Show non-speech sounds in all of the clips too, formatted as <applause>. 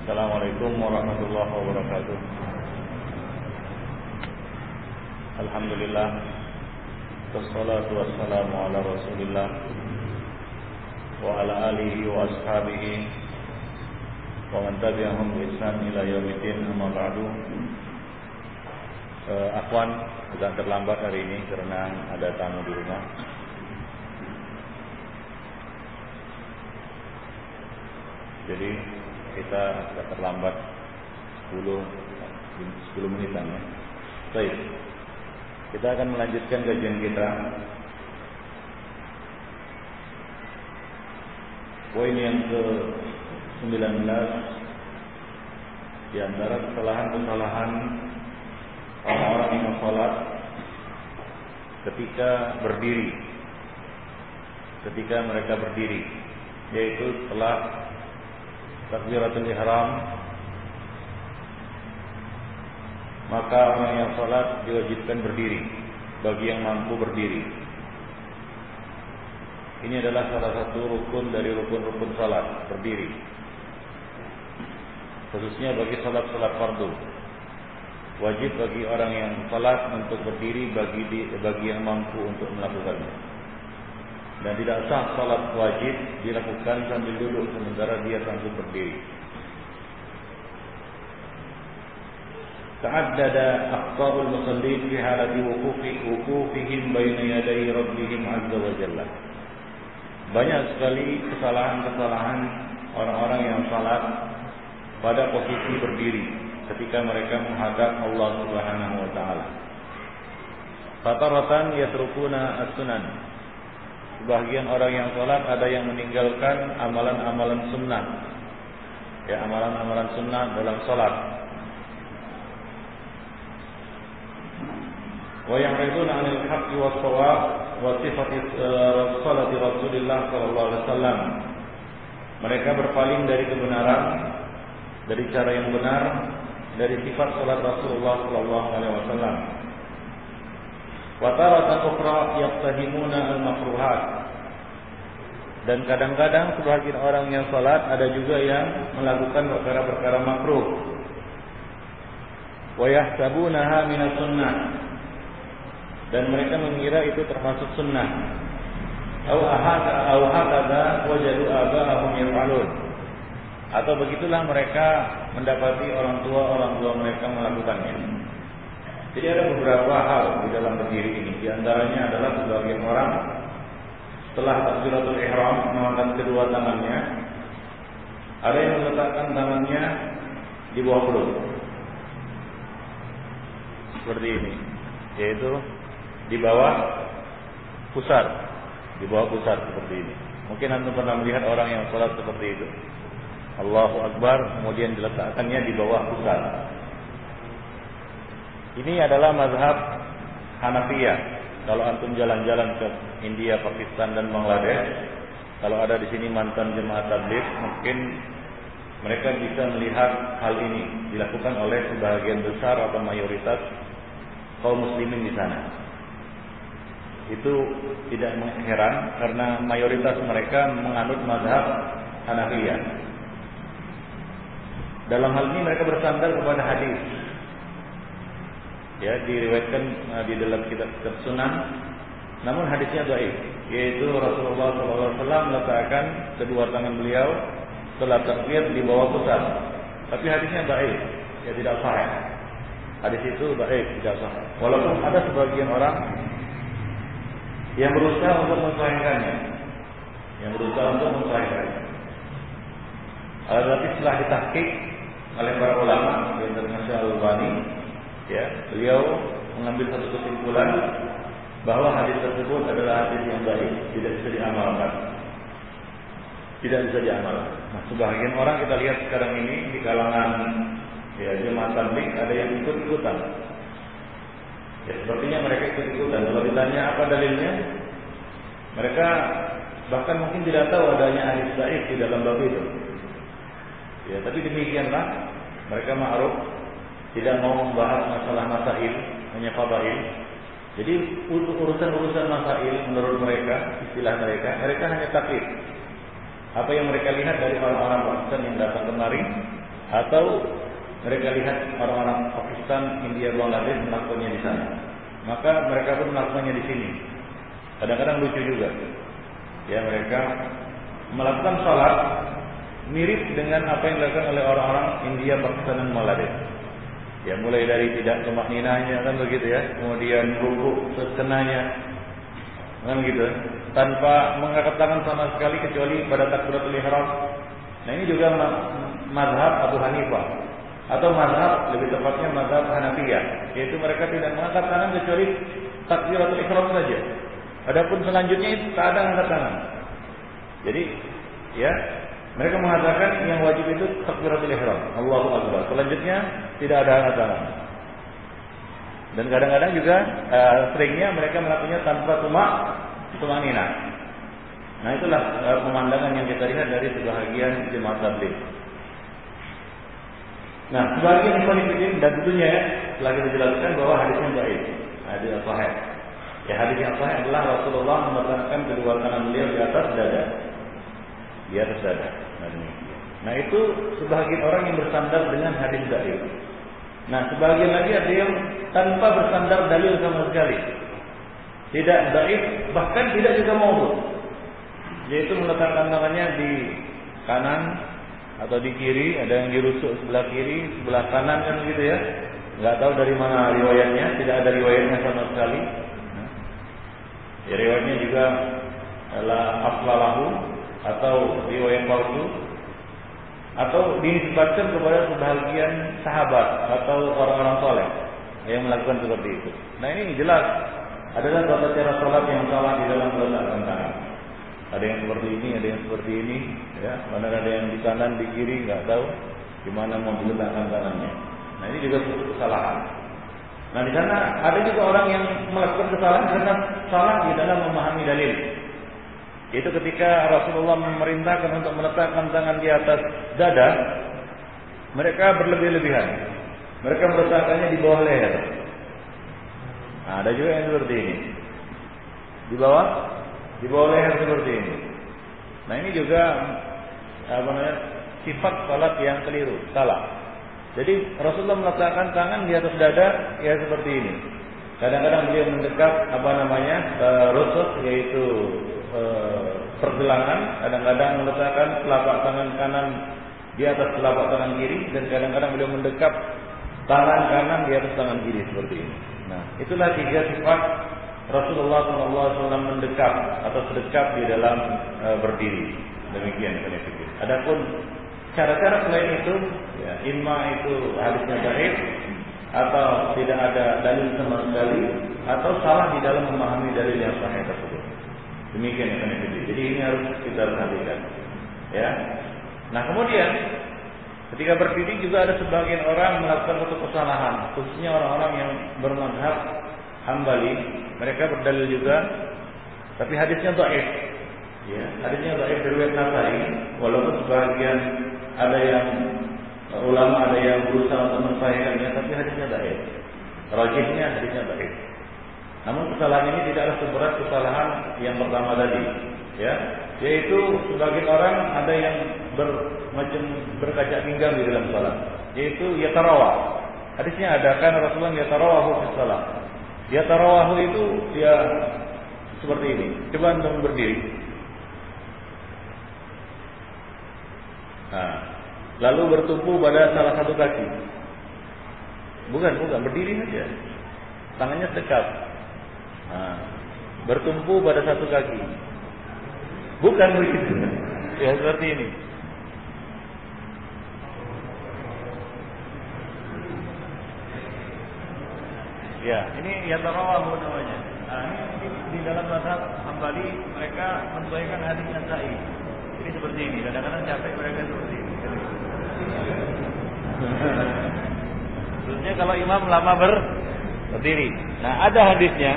Assalamualaikum warahmatullahi wabarakatuh. Alhamdulillah. Wassalatu wassalamu ala rasulillah Wa ala alihi wa ashabihi Wa man tabi'ahum bi ihsan ila yaumil amma ba'du. Uh, Afwan agak terlambat hari ini karena ada tamu di rumah. Jadi kita agak terlambat 10 10 menitan ya. Baik. Kita akan melanjutkan kajian kita. Poin yang ke-19 di antara kesalahan-kesalahan orang-orang yang sholat ketika berdiri ketika mereka berdiri yaitu setelah takbiratul ihram maka orang yang sholat diwajibkan berdiri bagi yang mampu berdiri. Ini adalah salah satu rukun dari rukun-rukun sholat berdiri. Khususnya bagi sholat-sholat fardu. Wajib bagi orang yang sholat untuk berdiri bagi bagi yang mampu untuk melakukannya dan tidak sah salat wajib dilakukan sambil duduk sementara dia sanggup berdiri. Aqtarul musallin fi halati wuqufi wuqufihim baina yaday rabbihim azza wa jalla. Banyak sekali kesalahan-kesalahan orang-orang yang salat pada posisi berdiri ketika mereka menghadap Allah Subhanahu wa taala. Fataratan yatrukuna as-sunan sebagian orang yang sholat ada yang meninggalkan amalan-amalan sunnah. Ya, amalan-amalan sunnah dalam sholat. Wa ya'riduna 'anil haqqi was shawab wa sifati salati eh, Rasulillah sallallahu alaihi wasallam. Mereka berpaling dari kebenaran, dari cara yang benar, dari sifat salat Rasulullah sallallahu alaihi wasallam. Wataratan ukhra yaqtahimuna al-makruhat. Dan kadang-kadang sebagian orang yang salat ada juga yang melakukan perkara-perkara makruh. Wa yahsabunaha min sunnah. Dan mereka mengira itu termasuk sunnah. Au ahada au hakada wajadu aba'ahum yaf'alun. Atau begitulah mereka mendapati orang tua orang tua mereka melakukannya. Jadi ada beberapa hal di dalam berdiri ini. Di antaranya adalah sebagian orang setelah takbiratul ihram mengangkat kedua tangannya, ada yang meletakkan tangannya di bawah perut. Seperti ini, yaitu di bawah pusar, di bawah pusar seperti ini. Mungkin anda pernah melihat orang yang sholat seperti itu. Allahu Akbar, kemudian diletakkannya di bawah pusar. Ini adalah mazhab Hanafiyah. Kalau antum jalan-jalan ke India, Pakistan dan Bangladesh, kalau ada di sini mantan jemaah tabligh, mungkin mereka bisa melihat hal ini dilakukan oleh sebagian besar atau mayoritas kaum muslimin di sana. Itu tidak heran karena mayoritas mereka menganut mazhab Hanafiyah. Dalam hal ini mereka bersandar kepada hadis ya diriwayatkan uh, di dalam kitab kitab sunan. Namun hadisnya dhaif yaitu Rasulullah SAW meletakkan kedua tangan beliau setelah takbir di bawah pusat. Tapi hadisnya dhaif ya tidak sahih. Hadis itu dhaif tidak sahih. Walaupun ada sebagian orang yang berusaha untuk mensahihkannya. Yang berusaha untuk mensahihkannya. Tetapi setelah ditahkik oleh para ulama, di antaranya Al-Albani, ya beliau mengambil satu kesimpulan bahwa hadis tersebut adalah hadis yang baik, tidak bisa diamalkan. Tidak bisa diamalkan. Nah, sebagian orang kita lihat sekarang ini di kalangan ya jemaah tabligh ada yang ikut-ikutan. Ya, sepertinya mereka ikut-ikutan. Kalau ditanya apa dalilnya, mereka bahkan mungkin tidak tahu adanya hadis baik di dalam bab itu. Ya, tapi demikianlah mereka ma'ruf tidak mau membahas masalah masail, hanya fadail. Jadi untuk urusan-urusan masail menurut mereka, istilah mereka, mereka hanya taklid. Apa yang mereka lihat dari orang-orang Pakistan yang datang kemari, atau mereka lihat orang-orang Pakistan, India, Bangladesh melakukannya di sana. Maka mereka pun melakukannya di sini. Kadang-kadang lucu juga. Ya mereka melakukan salat mirip dengan apa yang dilakukan oleh orang-orang India, Pakistan dan Bangladesh. Ya mulai dari tidak kemakninanya kan begitu ya, kemudian ruku sekenanya, kan gitu, tanpa mengangkat tangan sama sekali kecuali pada takbiratul ihram. Nah ini juga mazhab Abu Hanifah atau mazhab lebih tepatnya mazhab Hanafiyah yaitu mereka tidak mengangkat tangan kecuali takbiratul ihram saja. Adapun selanjutnya itu tak ada angkat tangan. Jadi ya mereka mengatakan yang wajib itu takbiratul ihram, Allahu akbar. Selanjutnya tidak ada tangan. Dan kadang-kadang juga uh, seringnya mereka melakukannya tanpa tumak tumanina. Nah itulah uh, pemandangan yang kita lihat dari sebahagian jemaat tabligh. Nah, sebagian ikhwan dan tentunya ya, telah kita jelaskan bahwa hadisnya baik. Hadis sahih. Ya hadis yang sahih adalah Rasulullah meletakkan kedua tangan beliau di atas dada. Di atas. Nah, nah itu sebagian orang yang bersandar dengan hadis baik. Nah, sebagian lagi ada yang tanpa bersandar dalil sama sekali. Tidak baik, bahkan tidak juga mau Yaitu meletakkan tangannya di kanan atau di kiri, ada yang dirusuk sebelah kiri, sebelah kanan kan gitu ya. Nggak tahu dari mana riwayatnya, tidak ada riwayatnya sama sekali. Ya, riwayatnya juga adalah aflalahu atau riwayat palsu atau dinisbatkan kepada sebagian sahabat atau orang-orang soleh yang melakukan seperti itu. Nah ini jelas adalah tata cara sholat yang salah di dalam meletakkan tangan. Ada yang seperti ini, ada yang seperti ini, ya. Mana ada yang di kanan, di kiri, nggak tahu gimana mau diletakkan tangannya. Nah ini juga suatu kesalahan. Nah di sana ada juga orang yang melakukan kesalahan karena salah di dalam memahami dalil. Itu ketika Rasulullah memerintahkan untuk meletakkan tangan di atas dada, mereka berlebih-lebihan. Mereka meletakkannya di bawah leher. Nah, ada juga yang seperti ini. Di bawah di bawah leher seperti ini. Nah ini juga apa namanya sifat salat yang keliru, salah. Jadi Rasulullah meletakkan tangan di atas dada ya seperti ini. Kadang-kadang beliau mendekat apa namanya uh, rusuk yaitu uh, pergelangan. Kadang-kadang meletakkan telapak tangan kanan di atas telapak tangan kiri dan kadang-kadang beliau mendekap tangan kanan di atas tangan kiri seperti ini. Nah, itulah tiga sifat Rasulullah SAW mendekat atau sedekap di dalam e, berdiri. Demikian benefit. Adapun cara-cara selain itu, ya, itu hadisnya baik atau tidak ada dalil sama sekali atau salah di dalam memahami dalil yang sahih tersebut. Demikian benefit. Jadi ini harus kita perhatikan. Ya. Nah kemudian ketika berdiri juga ada sebagian orang melakukan satu kesalahan, khususnya orang-orang yang bermadhab Hambali mereka berdalil juga tapi hadisnya dhaif ya hadisnya dhaif riwayat Nasai walaupun sebagian ada yang ulama ada yang berusaha untuk mensahihkannya tapi hadisnya dhaif rajihnya hadisnya dhaif namun kesalahan ini tidaklah seberat kesalahan yang pertama tadi ya yaitu sebagian orang ada yang bermacam berkaca pinggang di dalam salat yaitu yatarawah hadisnya ada kan Rasulullah yatarawahu fi salat dia tarawahu itu dia seperti ini. Coba antum berdiri. Nah, lalu bertumpu pada salah satu kaki. Bukan, bukan, berdiri saja. Tangannya sekap. Nah, bertumpu pada satu kaki. Bukan begitu. Ya seperti ini. Ya, ini yang tarawahu namanya. Nah, ini di, di dalam mazhab Hambali mereka mensesuaikan hadis Nasai. Ini seperti ini. Kadang-kadang capek mereka seperti ini. Khususnya kalau imam lama ber berdiri. Nah, ada hadisnya.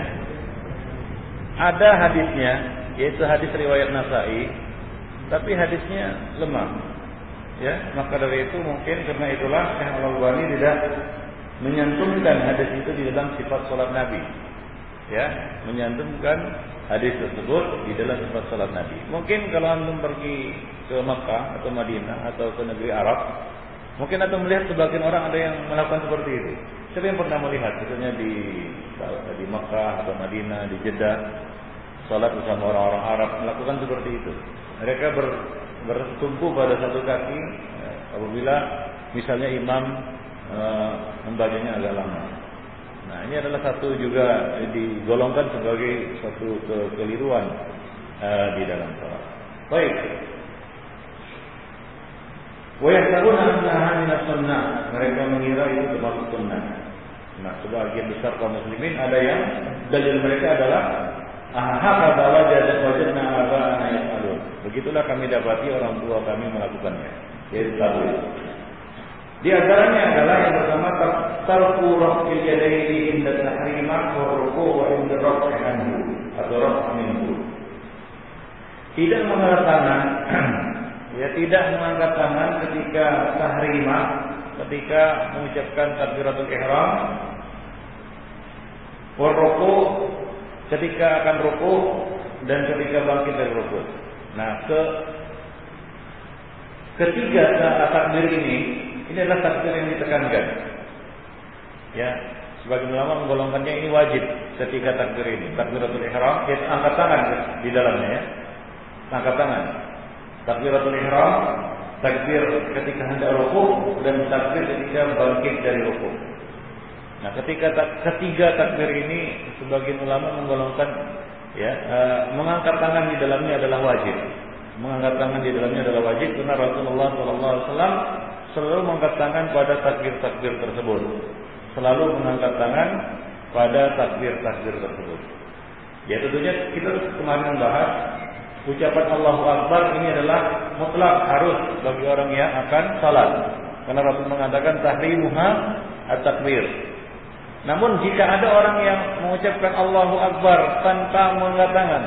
Ada hadisnya, yaitu hadis riwayat Nasai, tapi hadisnya lemah. Ya, maka dari itu mungkin karena itulah Syekh Al-Albani tidak menyantumkan hadis itu di dalam sifat salat Nabi. Ya, menyantumkan hadis tersebut di dalam sifat salat Nabi. Mungkin kalau antum pergi ke Makkah atau Madinah atau ke negeri Arab, Mungkin atau melihat sebagian orang ada yang melakukan seperti itu. Siapa yang pernah melihat, misalnya di di Makkah atau Madinah, di Jeddah, salat bersama orang-orang Arab melakukan seperti itu. Mereka ber, bertumpu pada satu kaki eh, apabila misalnya imam e, membacanya agak lama. Nah ini adalah satu juga digolongkan sebagai satu kekeliruan e, di dalam salat. Baik. Wayahtabuna annaha minas sunnah. Mereka mengira itu termasuk sunnah. Nah, sebagian besar kaum muslimin ada yang dalil mereka adalah ahakata wajad wajadna aba'ana yaf'alun. Begitulah kami dapati orang tua kami melakukannya. Yaitu takwil. Di antaranya adalah yang pertama tarku rafil yadaini inda tahrimah wa ruku wa inda raf'i anhu atau raf'i minhu. Tidak mengangkat <clears throat> tangan ya tidak mengangkat tangan ketika tahrimah ketika mengucapkan takbiratul ihram wa ruku ketika akan ruku dan ketika bangkit dari ruku. Nah, ke ketiga takbir ini ini adalah takbir yang ditekankan. Ya, sebagai ulama menggolongkannya ini wajib ketika takbir ini. Takbiratul ihram, ya angkat tangan di dalamnya ya. Angkat tangan. Takbiratul ihram, takbir ketika hendak ruku dan takbir ketika bangkit dari ruku. Nah, ketika tak, ketiga takbir ini sebagian ulama menggolongkan ya e, mengangkat tangan di dalamnya adalah wajib. Mengangkat tangan di dalamnya adalah wajib karena Rasulullah SAW selalu mengangkat tangan pada takbir-takbir tersebut. Selalu mengangkat tangan pada takbir-takbir tersebut. Ya tentunya kita kemarin membahas ucapan Allahu Akbar ini adalah mutlak harus bagi orang yang akan salat. Karena Rasul mengatakan tahrimuha at-takbir. Namun jika ada orang yang mengucapkan Allahu Akbar tanpa mengangkat tangan,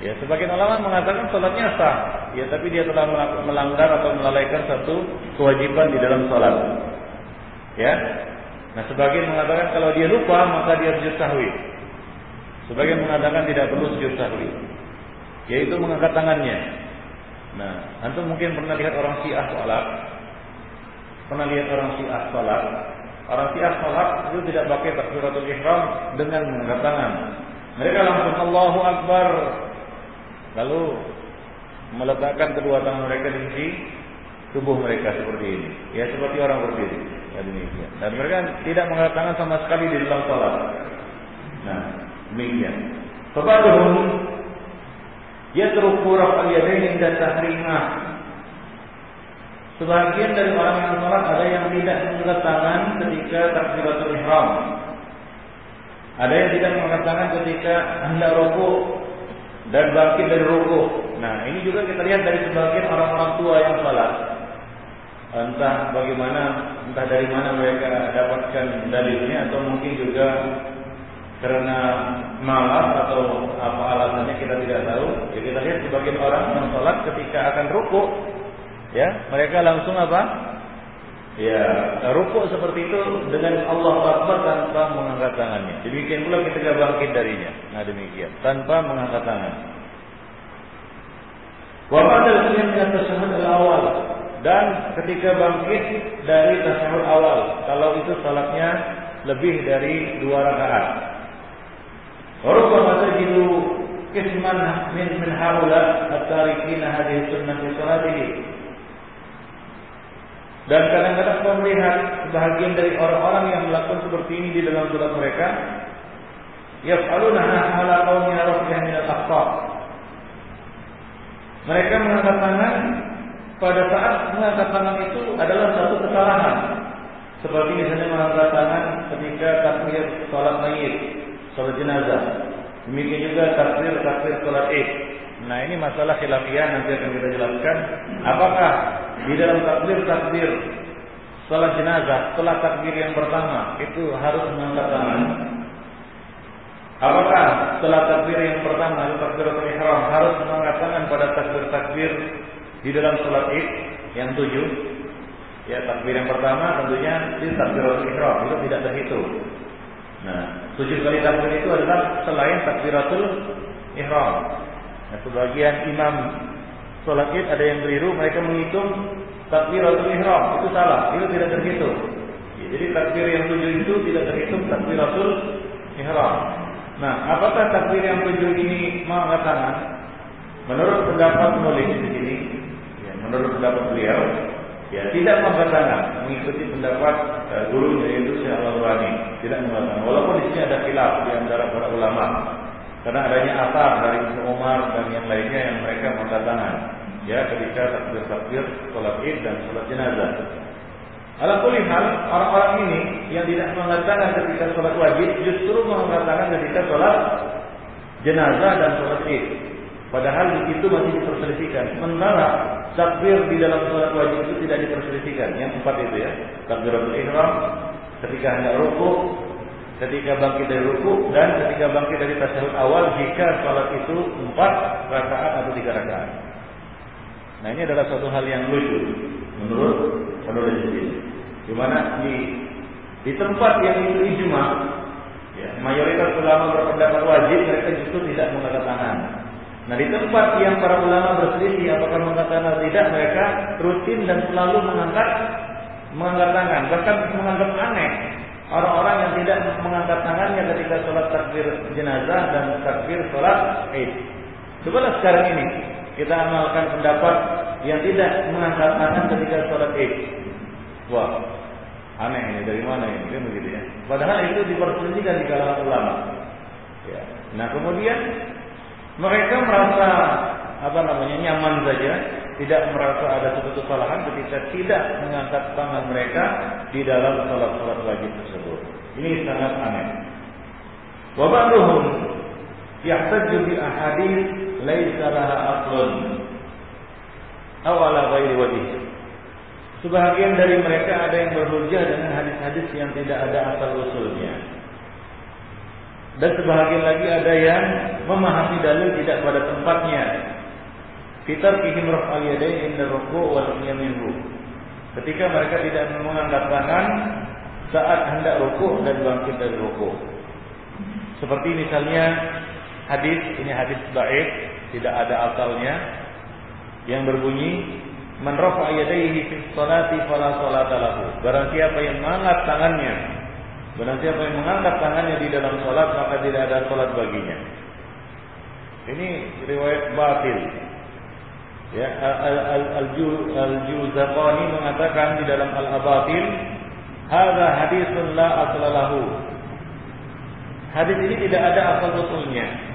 ya sebagian ulama mengatakan salatnya sah, ya tapi dia telah melanggar atau melalaikan satu kewajiban di dalam salat. Ya. Nah, sebagian mengatakan kalau dia lupa maka dia sujud sahwi. Sebagian mengatakan tidak perlu sujud sahwi. Yaitu mengangkat tangannya. Nah, antum mungkin pernah lihat orang Syiah salat. Pernah lihat orang Syiah salat Orang Syiah salat itu tidak pakai takbiratul ihram dengan mengangkat tangan. Mereka langsung Allahu Akbar. Lalu meletakkan kedua tangan mereka di sisi tubuh mereka seperti ini. Ya seperti orang berdiri. Ya demikian. Dan mereka tidak mengangkat tangan sama sekali di dalam salat. Nah, demikian. Fabaduhum yatruku raf'al yadaini inda tahrimah Sebagian dari orang yang sholat ada yang tidak mengangkat tangan ketika takbiratul ihram. Ada yang tidak mengangkat tangan ketika hendak ruku dan bangkit dari ruku. Nah, ini juga kita lihat dari sebagian orang-orang tua yang sholat. Entah bagaimana, entah dari mana mereka dapatkan dalilnya atau mungkin juga karena malas atau apa alasannya kita tidak tahu. Jadi kita lihat sebagian orang yang sholat ketika akan ruku Ya, mereka langsung apa? Ya, rukuk seperti itu dengan Allah Akbar tanpa mengangkat tangannya. Demikian pula ketika bangkit darinya. Nah demikian, tanpa mengangkat tangan. Wa ba'da al-qiyam min awal dan ketika bangkit dari tasyahud awal, kalau itu salatnya lebih dari dua rakaat. Rubbama tajidu qisman min min haula at-tarikin hadhihi sunnah fi salatihi. Dan kadang-kadang kau melihat sebahagian dari orang-orang yang melakukan seperti ini di dalam surat mereka, yaf'alunaha ala qaumi rafiyah min al Mereka mengangkat tangan pada saat mengangkat tangan itu adalah satu kesalahan. Seperti misalnya mengangkat tangan ketika takbir salat mayit, salat jenazah. Demikian juga takbir takbir salat Id. Nah ini masalah khilafiyah nanti akan kita jelaskan. Apakah di dalam takbir-takbir salat jenazah setelah takbir yang pertama itu harus mengangkat tangan? Apakah setelah takbir yang pertama itu takbiratul ihram harus mengangkat tangan pada takbir-takbir di dalam salat Id yang tujuh? Ya takbir yang pertama tentunya di takbiratul ihram itu tidak terhitung. Nah, tujuh kali takbir itu adalah selain takbiratul ihram. Nah, sebagian imam sholat id ada yang keliru, mereka menghitung takbiratul ihram itu salah, itu tidak terhitung. Ya, jadi takbir yang tujuh itu tidak terhitung takbiratul ihram. Nah, apakah takbir yang tujuh ini mengangkat tangan? Menurut pendapat penulis di sini, ya, menurut pendapat beliau, ya tidak tangan, mengikuti pendapat uh, gurunya yaitu Syekh Al-Albani, tidak tangan. Walaupun di sini ada khilaf di antara para ulama, karena adanya asar dari Ibnu Umar dan yang lainnya yang mereka tangan ya ketika takbir takbir sholat id dan sholat jenazah. Ala hal orang-orang ini yang tidak mengatakan ketika sholat wajib justru mengatakan ketika sholat jenazah dan sholat id. Padahal itu masih diperselisihkan. Sementara takbir di dalam sholat wajib itu tidak diperselisihkan. Yang empat itu ya, takbiratul ihram, ketika hendak rukuk, ketika bangkit dari ruku dan ketika bangkit dari tasyahud awal jika sholat itu empat rakaat atau tiga rakaat. Nah ini adalah suatu hal yang lucu menurut penulis ini. Di mana di di tempat yang itu ijma, ya, mayoritas ulama berpendapat wajib mereka justru tidak mengangkat tangan. Nah di tempat yang para ulama berselisih apakah mengangkat atau tidak mereka rutin dan selalu mengangkat mengangkat tangan bahkan menganggap aneh orang-orang yang tidak mengangkat tangannya ketika sholat takbir jenazah dan takbir sholat id. Cobalah sekarang ini kita amalkan pendapat yang tidak mengangkat tangan ketika sholat id. Wah, aneh ini dari mana ini kan begitu ya. Padahal itu diperselisihkan di kalangan ulama. Ya. Nah kemudian mereka merasa apa namanya nyaman saja, tidak merasa ada suatu kesalahan ketika tidak mengangkat tangan mereka di dalam sholat-sholat wajib tersebut. Ini sangat aneh. Wabaruhum yahtaju bi ahadits laisa laha aslun aw ala ghairi wajh. Sebahagian dari mereka ada yang berhujjah dengan hadis-hadis yang tidak ada asal usulnya. Dan sebahagian lagi ada yang memahami dalil tidak pada tempatnya. Fitar kihim raf'al yadain inda ruku' wal minhu. Ketika mereka tidak mengangkat tangan saat hendak ruku' dan bangkit dari ruku'. Seperti misalnya hadis ini hadis baik tidak ada asalnya yang berbunyi man rafa'a yadayhi fi sholati fala sholata lahu barang siapa yang mengangkat tangannya barang siapa yang mengangkat tangannya di dalam salat maka tidak ada salat baginya ini riwayat batil ya al-Juzaqani mengatakan di dalam al-Abatil hadza haditsun la aslalahu hadis ini tidak ada asal usulnya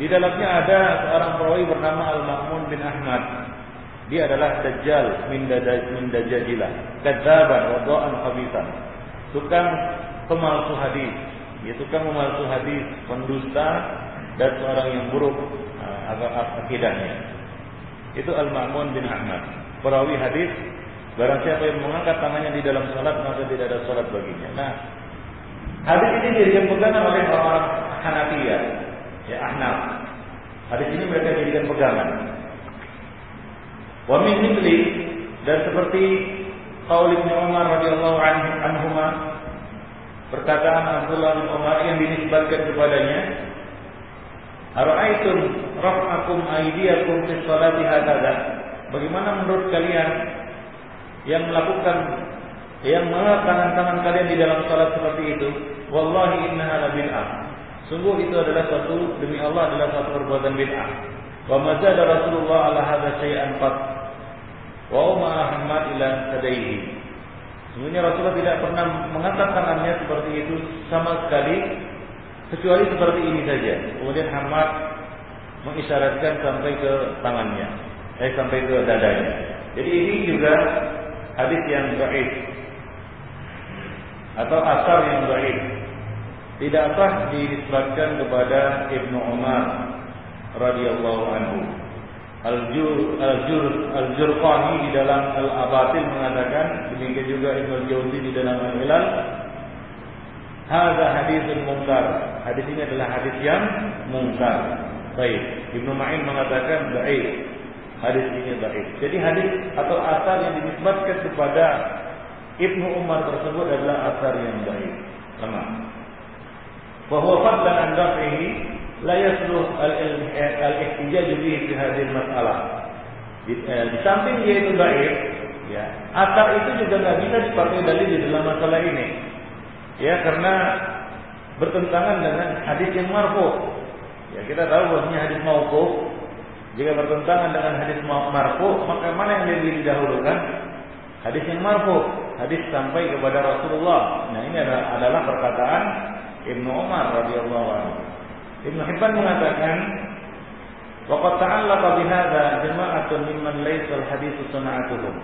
di dalamnya ada seorang perawi bernama Al-Ma'mun bin Ahmad. Dia adalah Dajjal min Dajjajilah. Kadzaban wa dha'an khabisan. Tukang pemalsu hadis. Ya, tukang pemalsu hadis, pendusta dan seorang yang buruk uh, akidahnya. Itu Al-Ma'mun bin Ahmad. Perawi hadis Barang siapa yang mengangkat tangannya di dalam salat maka tidak ada salat baginya. Nah, hadis ini dijadikan pegangan oleh orang Hanafiyah ya Ahnaf. Hadis ini mereka jadikan pegangan. Wa min dan seperti qaul Umar radhiyallahu anhu perkataan Abdullah bin Umar yang dinisbatkan kepadanya Ara'aitum raf'akum aydiyakum fi sholati hadza Bagaimana menurut kalian yang melakukan yang mengangkat tangan-tangan kalian di dalam salat seperti itu wallahi innaha la bid'ah Sungguh itu adalah satu demi Allah adalah satu perbuatan bid'ah. Wa mazada Rasulullah ala hadza syai'an qat. Wa umma Ahmad ila sadaihi. Sungguhnya Rasulullah tidak pernah mengangkat tangannya seperti itu sama sekali kecuali seperti ini saja. Kemudian Ahmad mengisyaratkan sampai ke tangannya, eh sampai ke dadanya. Jadi ini juga hadis yang baik atau asar yang baik tidak sah dinisbatkan kepada Ibnu Umar radhiyallahu anhu. Al-Jur Al-Jur Al-Jurqani di dalam Al-Abatil mengatakan demikian juga Ibnu Jauzi di dalam Al-Hilal Hadza hadisul munkar. Hadis ini adalah hadis yang munkar. Baik, Ibnu Ma'in mengatakan baik. Hadis ini baik. Jadi hadis atau asar yang dinisbatkan kepada Ibnu Umar tersebut adalah asar yang baik. Sama. Bahwa fadlan an-dhaif لا يصلح الاحتجاج به في هذه المسألة di, eh, di samping dia itu baik Ya, atar itu juga nggak bisa dipakai dalil di dalam masalah ini. Ya, karena bertentangan dengan hadis yang marfu. Ya, kita tahu bahwasanya hadis mauquf jika bertentangan dengan hadis marfu, maka mana yang lebih didahulukan? Hadis yang marfu, hadis sampai kepada Rasulullah. Nah, ini adalah, adalah perkataan Ibnu Umar radhiyallahu anhu. Ibnu Hibban mengatakan Waqad ta'allaqa bihadza jama'atun mimman laysa al-haditsu sana'atuhum.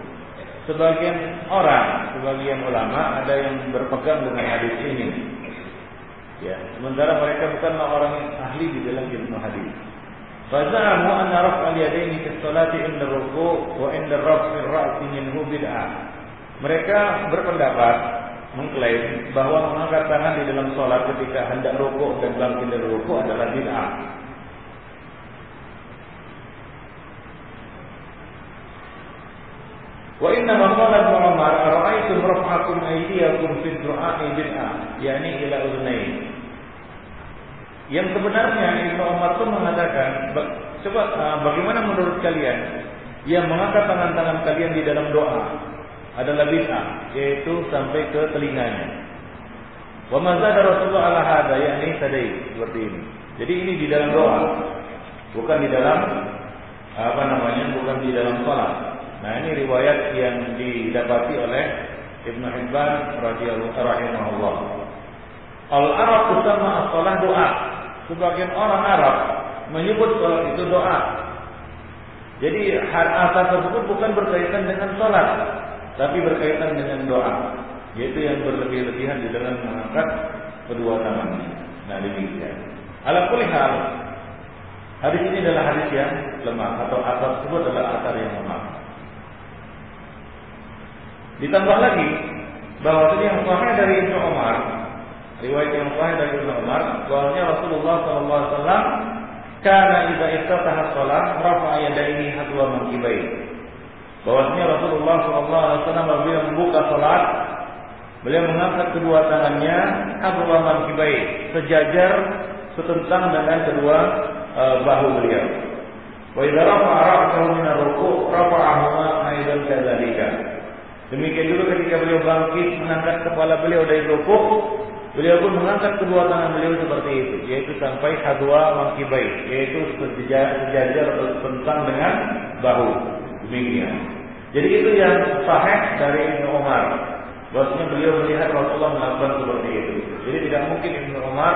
Sebagian orang, sebagian ulama ada yang berpegang dengan hadis ini. Ya, sementara mereka bukanlah orang yang ahli di dalam ilmu hadis. Fazamu anna raf'al yadaini fi sholati inda ruku' wa inda raf'ir ra'si minhu bid'ah. Mereka berpendapat mengklaim bahwa mengangkat tangan di dalam sholat ketika hendak rukuk dan bangkit dari rukuk adalah bid'ah. Wa inna ma qala Ibnu Umar ara'aytum raf'akum aydiyakum fi du'a'i bid'ah yani ila udhunain. Yang sebenarnya Ibnu Umar pun mengatakan coba uh, bagaimana menurut kalian yang mengangkat tangan-tangan kalian di dalam doa adalah bid'ah yaitu sampai ke telinganya. Wa ma zada Rasulullah ala hada yakni tadai seperti ini. Jadi ini di dalam doa bukan di dalam apa namanya bukan di dalam salat. Nah ini riwayat yang didapati oleh Ibn Hibban radhiyallahu rahimahullah. Al-Arab bersama as-salah doa. Sebagian orang Arab menyebut salat itu doa. Jadi hal asal tersebut bukan berkaitan dengan salat, tapi berkaitan dengan doa, yaitu yang berlebih-lebihan di dalam mengangkat kedua tangan. Nah demikian. Ala kulli hadis ini adalah hadis yang lemah atau asal tersebut adalah asal yang lemah. Ditambah lagi bahwa yang sahih dari Ibnu Umar, riwayat yang sahih dari Ibnu Umar, bahwasanya Rasulullah sallallahu alaihi wasallam kana idza iftataha shalah rafa'a yadayhi hadwa mankibai. Bahwasanya Rasulullah sallallahu alaihi wasallam apabila membuka salat, beliau mengangkat kedua tangannya hadwa mankibai, sejajar setentang dengan kedua uh, bahu beliau. Wa idza rafa'a min ar-ruku' aidan kadzalika. Demikian juga ketika beliau bangkit mengangkat kepala beliau dari rukuk, beliau pun mengangkat kedua tangan beliau seperti itu, yaitu sampai hadwa mangkibai, yaitu sejajar atau tentang dengan bahu. Demikian. Jadi itu yang sahih dari Ibnu Umar. Bahwasanya beliau melihat Rasulullah melakukan seperti itu. Jadi tidak mungkin Ibnu Umar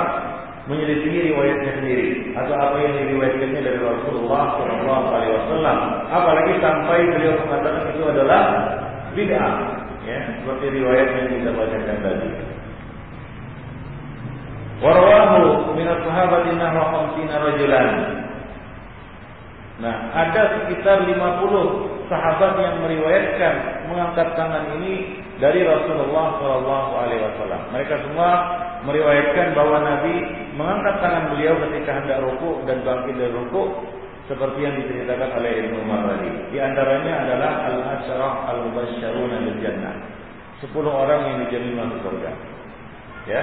menyelidiki riwayatnya sendiri atau apa yang diriwayatkannya dari Rasulullah Shallallahu Alaihi Wasallam. Apalagi sampai beliau mengatakan itu adalah bid'ah ya seperti riwayat yang kita bacakan tadi Warwahu min as-sahabati nahwa rajulan Nah, ada sekitar 50 sahabat yang meriwayatkan mengangkat tangan ini dari Rasulullah Shallallahu Alaihi Wasallam. Mereka semua meriwayatkan bahwa Nabi mengangkat tangan beliau ketika hendak ruku dan bangkit dari ruku seperti yang diceritakan oleh Ibnu Umar. Di antaranya adalah al-asyarah al-mubasysyaruna bil jannah. Sepuluh orang yang dijamin masuk surga. Ya.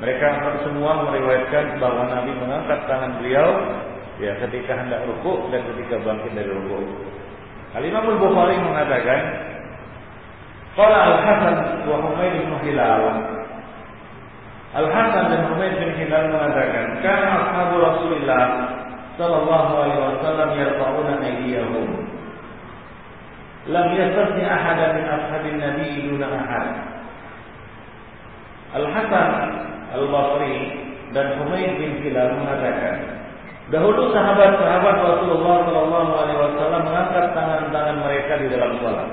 Mereka semua meriwayatkan bahwa Nabi mengangkat tangan beliau ya ketika hendak ruku dan ketika bangkit dari ruku. Al-Imam Al-Bukhari mengatakan Qala Al-Hasan wa Humaid bin Hilal Al-Hasan dan Humaid bin Hilal mengatakan, "Kana ashabu Rasulillah sallallahu alaihi wasallam yarfa'una aydiyahum. Lam yastasni ahada min ashabin nabi duna ahad. Al-Hasan Al-Basri dan Humaid bin Hilal mengatakan, dahulu sahabat-sahabat Rasulullah sallallahu alaihi wasallam mengangkat tangan-tangan mereka di dalam salat.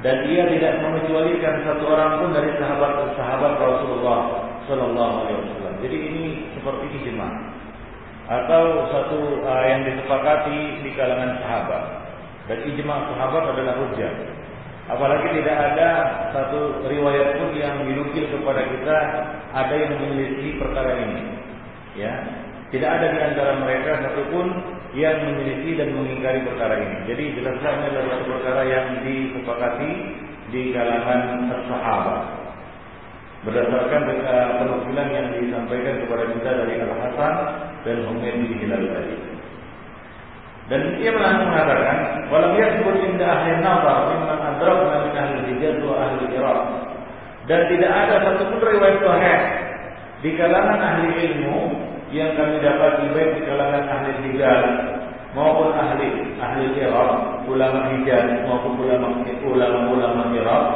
Dan ia tidak mengecualikan satu orang pun dari sahabat-sahabat Rasulullah sallallahu alaihi wasallam. Jadi ini seperti ijma atau satu uh, yang disepakati di kalangan sahabat. Dan ijma sahabat adalah hujah. Apalagi tidak ada satu riwayat pun yang dinukil kepada kita ada yang memiliki perkara ini. Ya, tidak ada di antara mereka satupun yang memiliki dan mengingkari perkara ini. Jadi jelasnya ini adalah satu perkara yang disepakati di kalangan sahabat berdasarkan penukilan yang disampaikan kepada kita dari Al Hasan dan Humaid bin Hilal tadi. Dan ia mengatakan, walam yasbut inda ahli nazar mimman adrakna min ahli hijaz ahli. Dan tidak ada satupun riwayat sahih di kalangan ahli ilmu yang kami dapat baik di kalangan ahli hijaz maupun ahli ahli Iraq, ulama hijaz maupun ulama ulama ulama Iraq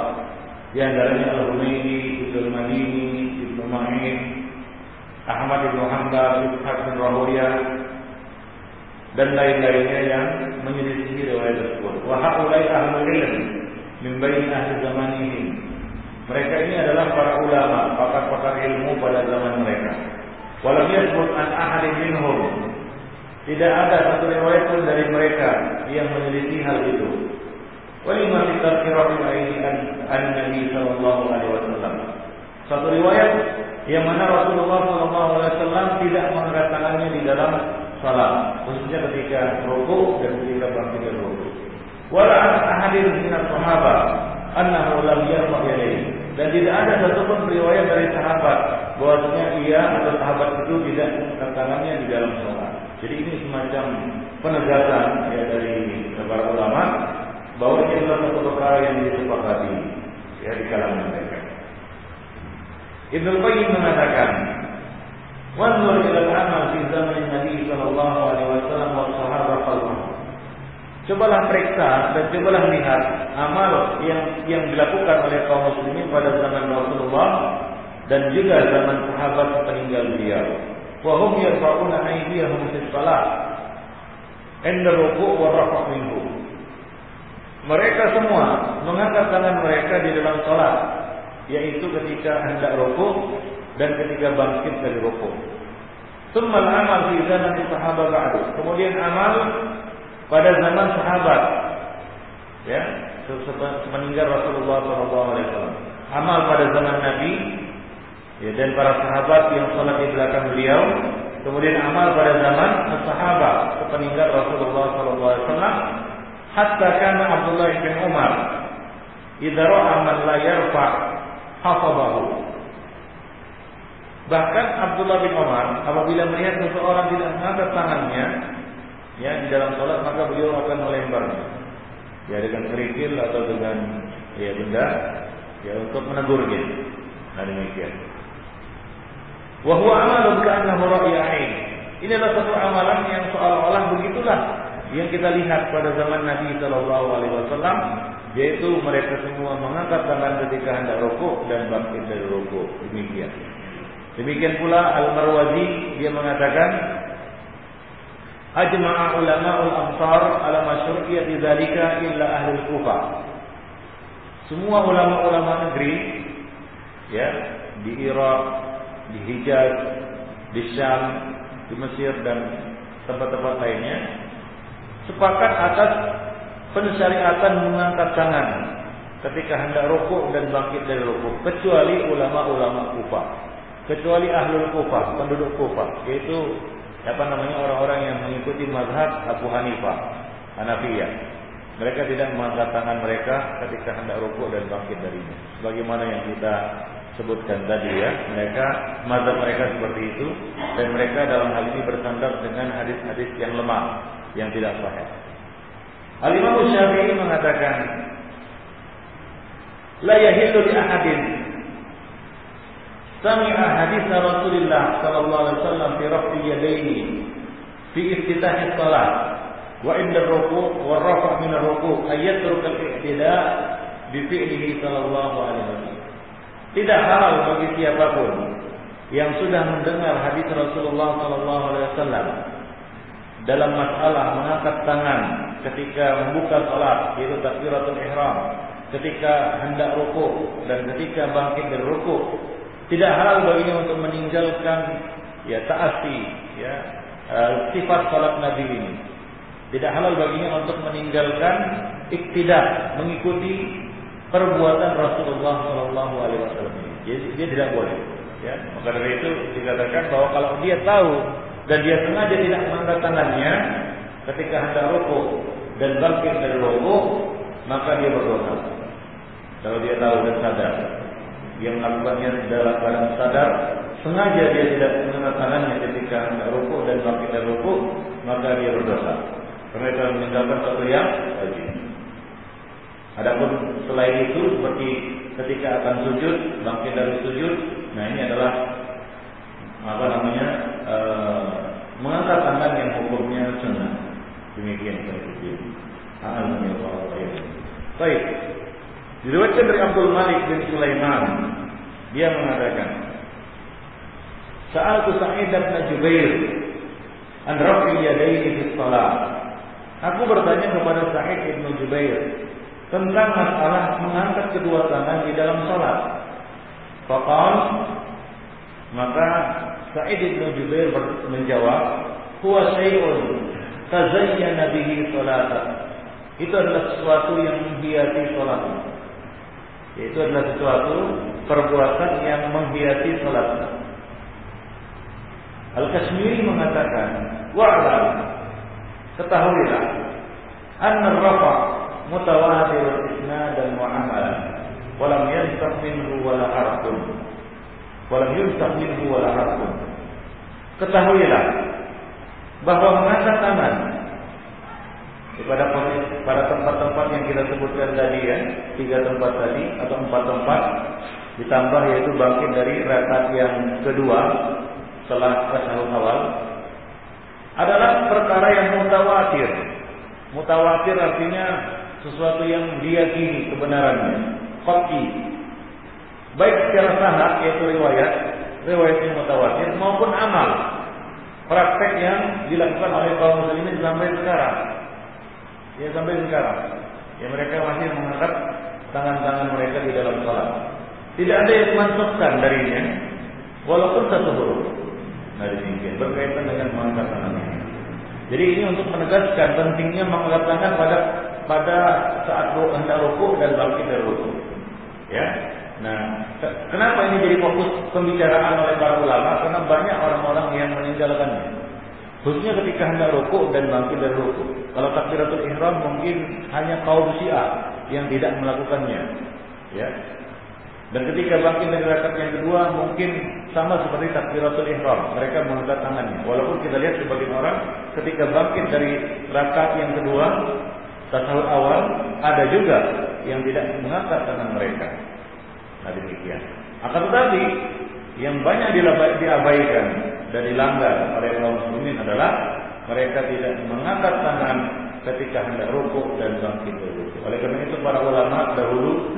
di antaranya Al-Humaydi, Ibnu Madini, Ibnu Ma'in, Ahmad bin Hanbal, Ishaq bin Rahuyah, dan lain-lainnya yang menyelidiki riwayat tersebut. Wa haulai ahlul ilm min bain ahli zamanihim. Mereka ini adalah para ulama, pakar-pakar ilmu pada zaman mereka. Walam yasbut an ahadin minhum. Tidak ada satu riwayat pun dari mereka yang meneliti hal itu. Walima fi tarkirafi aidikan an Nabi sallallahu alaihi wasallam. Satu riwayat yang mana Rasulullah sallallahu alaihi wasallam tidak mengangkat tangannya di dalam salat, khususnya ketika rukuk dan ketika bangkit dari rukuk. Wala ahadin min sahabat annahu lam yarfa yadayhi. Dan tidak ada satupun riwayat dari sahabat bahwasanya ia atau sahabat itu tidak mengangkat tangannya di dalam salat. Jadi ini semacam penegasan ya dari para ulama bahwa ini adalah satu perkara yang disepakati ya di kalangan mereka. Ibnu Qayyim mengatakan Wanzur ila al-amal fi zaman Nabi sallallahu alaihi wasallam wa sahabat khalfah. Cobalah periksa dan cobalah lihat amal yang yang dilakukan oleh kaum muslimin pada zaman Rasulullah dan juga zaman sahabat peninggal beliau. Wa hum yarfa'una aydiyahum fi shalah. Inda ruku' wa rafa' minhu. Mereka semua mengangkat tangan mereka di dalam salat, yaitu ketika hendak rukuk dan ketika bangkit dari rukuk. Summal amal fi zaman sahabat ba'du. Kemudian amal pada zaman sahabat. Ya, semeninggal Rasulullah SAW. Amal pada zaman Nabi ya, dan para sahabat yang salat di belakang beliau. Kemudian amal pada zaman sahabat sepeninggal Rasulullah SAW. Hatta kana Abdullah bin Umar idza ra'a man la yarfa hafabahu Bahkan Abdullah bin Umar apabila melihat seseorang tidak mengangkat tangannya ya di dalam sholat maka beliau akan melemparnya ya dengan kerikil atau dengan ya benda ya untuk menegurnya. Nah demikian. Wa ain. Ini adalah satu amalan yang seolah-olah begitulah yang kita lihat pada zaman Nabi Shallallahu Alaihi Wasallam yaitu mereka semua mengangkat tangan ketika hendak rokok dan bangkit dari rokok demikian. Demikian pula Al-Marwazi dia mengatakan Ajma'a ulama'ul amsar ala masyru'iyyati dzalika illa ahli Kufah. Semua ulama-ulama negeri ya di Irak, di Hijaz, di Syam, di Mesir dan tempat-tempat lainnya sepakat atas pensyariatan mengangkat tangan ketika hendak rukuk dan bangkit dari rukuk kecuali ulama-ulama Kufah kecuali ahlul Kufah, penduduk Kufah, yaitu apa namanya orang-orang yang mengikuti mazhab Abu Hanifah, Hanafiyah. Mereka tidak mengangkat tangan mereka ketika hendak rukuk dan bangkit darinya. Sebagaimana yang kita sebutkan tadi ya, mereka mazhab mereka seperti itu dan mereka dalam hal ini bersandar dengan hadis-hadis yang lemah, yang tidak sahih. Al-Imam Syafi'i mengatakan, la yahillu li ahadin sami'a hadis Rasulullah sallallahu alaihi wasallam fi raf'i yadayni fi iftitah salat wa inda ruku' wa rafa' min ar-ruku' ayatruk al-i'tida bi fi'lihi sallallahu alaihi wasallam. Tidak halal bagi siapa pun yang sudah mendengar hadis Rasulullah sallallahu alaihi wasallam dalam masalah mengangkat tangan ketika membuka salat yaitu takbiratul ihram ketika hendak ruku dan ketika bangkit dari ruku tidak halal baginya untuk meninggalkan ya taati ya uh, sifat salat Nabi ini. Tidak halal baginya untuk meninggalkan iktidak, mengikuti perbuatan Rasulullah Shallallahu Alaihi Wasallam. Jadi dia tidak boleh. Ya, maka dari itu dikatakan bahwa kalau dia tahu dan dia sengaja tidak mengangkat tangannya ketika hendak rukuk dan bangkit dari rukuk, maka dia berdosa. Kalau dia tahu dan sadar yang melakukannya dalam keadaan sadar sengaja dia tidak mengangkat tangannya ketika rukuk dan bangkit dari rukuk maka dia berdosa Karena itu meninggalkan satu yang wajib. Adapun selain itu seperti ketika akan sujud, bangkit dari sujud, nah ini adalah apa namanya e, mengangkat tangan yang hukumnya sunnah. Demikian saya Alhamdulillah. Baik. Diriwayatkan dari Abdul Malik bin Sulaiman, dia mengatakan, Sa'altu Sa'id bin Jubair an raf'il yadaini fi. Aku bertanya kepada Sa'id bin Jubair tentang masalah mengangkat kedua tangan di dalam salat. Faqal maka Sa'id bin Jubair menjawab, "Huwa syai'un tazayyana bihi salata." Itu adalah sesuatu yang menghiasi salat. Itu adalah sesuatu perbuatan yang menghiasi salat. Al-Kashmiri mengatakan, "Wa'lam ketahuilah anna rafa mutawatir isnadan wa amalan wa lam minhu wala harfun wa minhu wala harfun." Ketahuilah bahwa mengangkat pada pada tempat-tempat yang kita sebutkan tadi ya, tiga tempat tadi atau empat tempat ditambah yaitu bangkit dari rakaat yang kedua setelah tasyahud awal adalah perkara yang mutawatir. Mutawatir artinya sesuatu yang diyakini kebenarannya, qat'i. Baik secara sanad yaitu riwayat, riwayat yang mutawatir maupun amal. Praktek yang dilakukan oleh kaum muslimin sampai sekarang. Ya sampai sekarang. Ya mereka masih mengangkat tangan-tangan mereka di dalam salat. Tidak ada yang memasukkan darinya walaupun satu huruf. Nah demikian berkaitan dengan mengangkat tangan. Jadi ini untuk menegaskan pentingnya mengangkat tangan pada pada saat hendak rukuk dan bangkit dari rukuk. Ya. Nah, kenapa ini jadi fokus pembicaraan oleh para ulama? Karena banyak orang-orang yang meninggalkannya. Khususnya ketika hendak rukuk dan bangkit dari rukuk. Kalau takbiratul ihram mungkin hanya kaum Syiah yang tidak melakukannya. Ya, dan ketika bangkit dari rakaat yang kedua mungkin sama seperti takbiratul ihram, mereka mengangkat tangannya. Walaupun kita lihat sebagian orang ketika bangkit dari rakaat yang kedua, tasawuf awal ada juga yang tidak mengangkat tangan mereka. Nah demikian. Akan tetapi yang banyak diabaikan dan dilanggar oleh kaum muslimin adalah mereka tidak mengangkat tangan ketika hendak rukuk dan bangkit rukuk. Oleh karena itu para ulama dahulu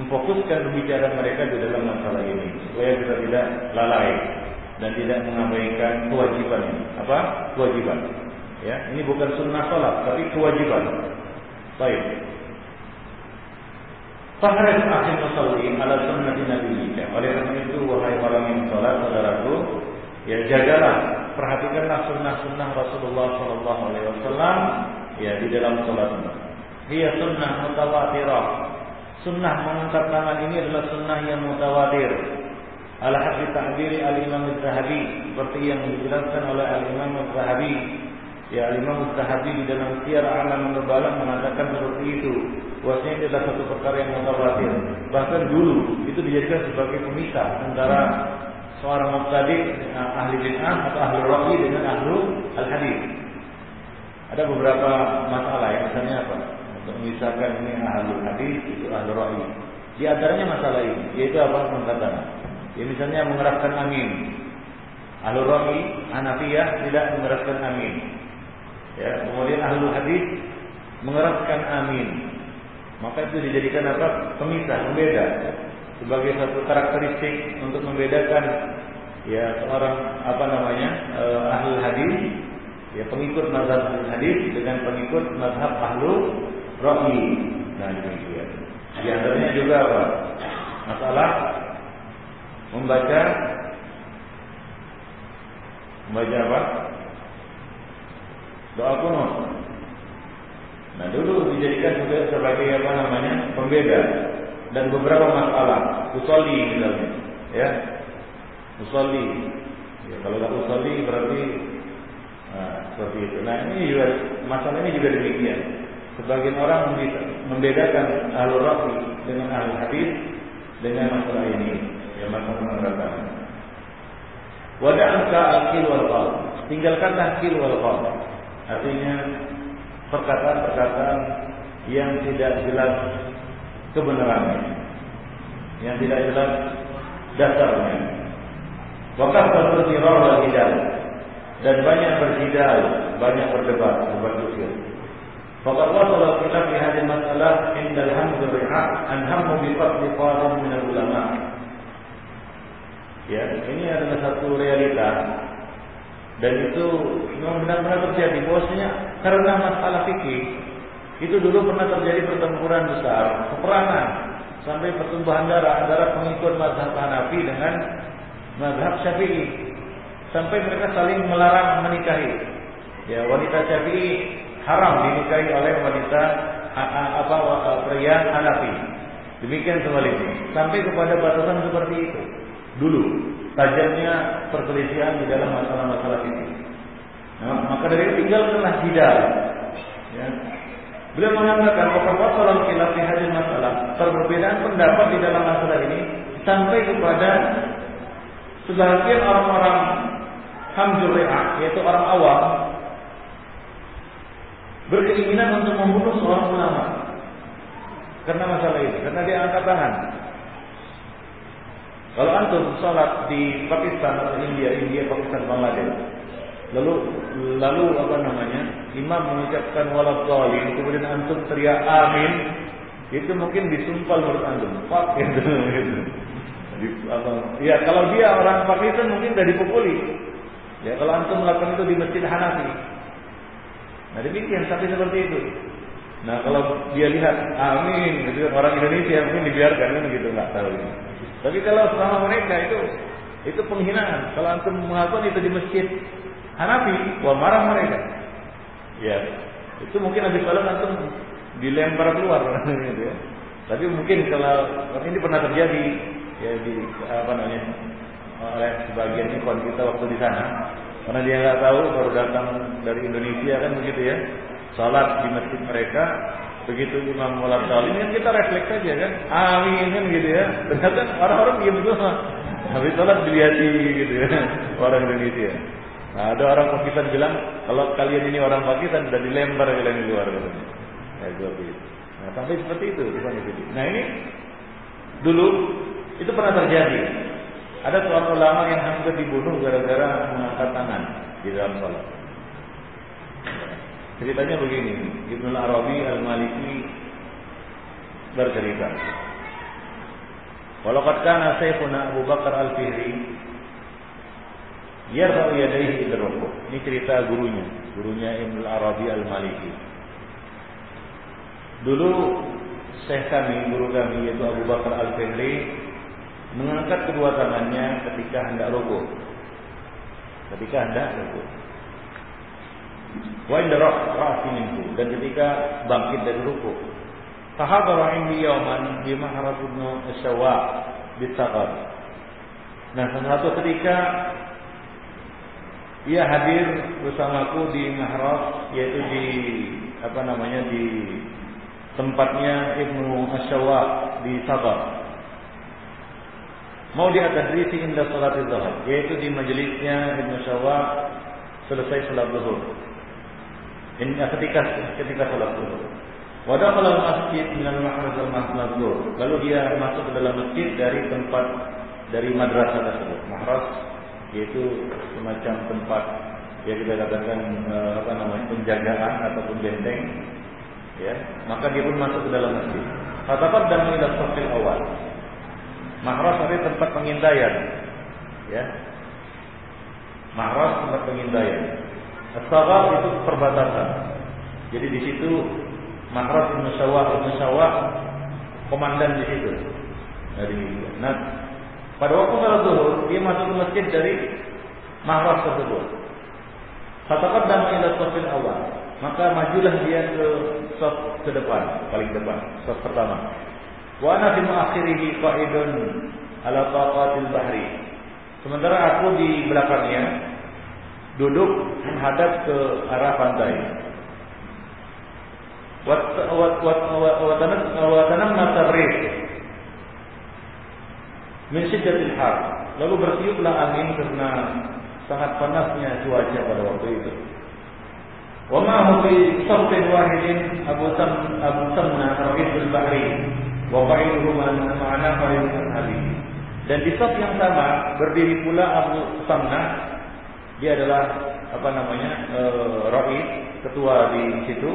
memfokuskan pembicaraan mereka di dalam masalah ini supaya kita tidak lalai dan tidak mengabaikan kewajiban ini. Apa? Kewajiban. Ya, ini bukan sunnah salat tapi kewajiban. Baik. Fahras akhir musalli ala sunnati Nabi Oleh karena itu wahai orang yang salat saudaraku, ya jagalah, perhatikanlah sunnah-sunnah Rasulullah Shallallahu Alaihi Wasallam ya di dalam salatnya. Dia sunnah mutawatirah Sunnah mengangkat tangan ini adalah sunnah yang mutawatir. Ala hadis ta'biri al-Imam al-Zahabi seperti yang dijelaskan oleh al-Imam al-Zahabi. Ya al-Imam al-Zahabi di dalam Syiar Alam Nubala mengatakan seperti itu. Bahwasanya ini adalah satu perkara yang mutawatir. Bahkan dulu itu dijadikan sebagai pemisah antara seorang mubtadi ahli bid'ah atau ahli rawi dengan ahlu al-hadis. Ada beberapa masalah ya, misalnya apa? Untuk memisahkan ini ahlul hadis, itu ahlul ra'i. Di antaranya masalah ini, yaitu apa mengatakan. Ya misalnya mengeraskan amin. Ahlul ra'i, Hanafiyah tidak mengeraskan amin. Ya, kemudian ahlul hadis mengeraskan amin. Maka itu dijadikan apa? Pemisah, membeda sebagai satu karakteristik untuk membedakan ya seorang apa namanya uh, ahli hadis ya pengikut mazhab hadis dengan pengikut mazhab ahlu Rohi. Nah demikian. Di antaranya juga apa? Masalah membaca membaca apa? Doa kuno. Nah dulu dijadikan juga sebagai apa namanya pembeda dan beberapa masalah. Usolli misalnya, ya. Usolli. Ya, kalau nggak usolli berarti nah, seperti itu. Nah ini juga masalah ini juga demikian. Sebagian orang membedakan alur rafi dengan alur hadis dengan masalah ini, yang masalah mengatakan. Wada'anka al-kil wal qal. Tinggalkanlah kil wal qal. Artinya perkataan-perkataan yang tidak jelas kebenarannya, yang tidak jelas dasarnya. Wakaf bersirar dan hidal dan banyak berjidal, banyak berdebat, berdusta. Fakat wasal kita fi hadhihi masalah inda al-hamd riha an hammu bi qatl qadim min ulama. Ya, ini adalah satu realita dan itu memang benar-benar terjadi bosnya karena masalah fikih itu dulu pernah terjadi pertempuran besar, peperangan sampai pertumbuhan darah antara pengikut mazhab Hanafi dengan mazhab Syafi'i. Sampai mereka saling melarang menikahi. Ya, wanita Syafi'i haram dinikahi oleh wanita apa pria Hanafi. Demikian sebaliknya. Sampai kepada batasan seperti itu. Dulu tajamnya perselisihan di dalam masalah-masalah ini. Nah, maka dari itu tinggalkanlah jidal. Ya, Beliau mengatakan bahwa khilaf di hadis masalah perbedaan pendapat di dalam masalah ini sampai kepada sebagian orang-orang hamjur yaitu orang awam berkeinginan untuk membunuh seorang ulama karena masalah ini, karena dia angkat tangan. Kalau antum sholat di Pakistan atau India, India, Pakistan, Bangladesh, Lalu lalu apa namanya? Imam mengucapkan walad dhalim, kemudian antum teriak amin, itu mungkin disumpal menurut antum. Pak <laughs> gitu. gitu. Apa, ya kalau dia orang Pakistan mungkin sudah dipukuli. Ya kalau antum melakukan itu di Masjid Hanafi. Nah demikian tapi seperti itu. Nah kalau dia lihat amin, itu orang Indonesia mungkin dibiarkan kan gitu nggak tahu ini. Tapi kalau sama mereka itu itu penghinaan. Kalau antum melakukan itu di masjid Hanafi, wah marah mereka. Ya, itu mungkin habis sholat antum dilempar keluar <laughs> gitu ya. Tapi mungkin kalau ini pernah terjadi ya di apa namanya oleh sebagian ikhwan kita waktu di sana. Karena dia nggak tahu baru datang dari Indonesia kan begitu ya. Sholat di masjid mereka begitu imam mulai salim kan kita refleks saja kan. Amin kan gitu ya. Ternyata orang-orang diam semua. Habis sholat dilihat gitu ya <laughs> orang Indonesia Nah, ada orang Pakistan bilang kalau kalian ini orang Pakistan sudah dilempar kalian di luar katanya. Ya, seperti itu. Nah, sampai seperti itu Nah ini dulu itu pernah terjadi. Ada seorang ulama yang hampir dibunuh gara-gara mengangkat tangan di dalam salat. Ceritanya begini, Ibnu Arabi Al-Maliki bercerita. Walau kana Sayyidina Abu Bakar Al-Fihri yarfa'u yadayhi ila rukuk. Ini cerita gurunya, gurunya Ibnu Arabi Al-Maliki. Dulu Syekh kami, guru kami yaitu Abu Bakar Al-Fihri mengangkat kedua tangannya ketika hendak rukuk. Ketika hendak rukuk. Wa inda ra'si dan ketika bangkit dari rukuk. Tahadara indi yawman bi Mahrad bin Syawa di Nah, satu ketika ia hadir bersamaku di Mahrab yaitu di apa namanya di tempatnya Ibnu Asyawa di Sabah. Mau diatadrisi inda salat zuhur, yaitu di majelisnya Ibnu Asyawa selesai salat zuhur. Ini ketika ketika salat zuhur. Wadah kalau masjid dengan mahraj al zuhur. Lalu dia masuk ke dalam masjid dari tempat dari madrasah tersebut. Mahraj yaitu semacam tempat ya kita katakan eh, apa namanya penjagaan ataupun benteng ya. Maka dia pun masuk ke dalam masjid. Katakan dan ila safil awal. Mahras itu tempat pengintaian ya. Mahras tempat pengintaian as itu perbatasan. Jadi di situ mahras ibnu Sawah komandan di situ. Dari nah pada waktu salat zuhur, dia masuk ke masjid dari mahram tersebut. Fataqaddam ila safil awal. Maka majulah dia ke saf ke depan, paling depan, saf pertama. Wa ana fi muakhirihi qa'idun ala taqatil bahri. Sementara aku di belakangnya duduk menghadap ke arah pantai. Wa wa wa wa tanam wa tanam min syiddatil har. Lalu bertiuplah angin karena sangat panasnya cuaca pada waktu itu. Wa ma fi safin wahidin Abu Sam Abu Samna Rabiul Bahri wa qa'iluhu ma'ana Farid Ali. Dan di saf yang sama berdiri pula Abu Samna dia adalah apa namanya? E, Rais, ketua di situ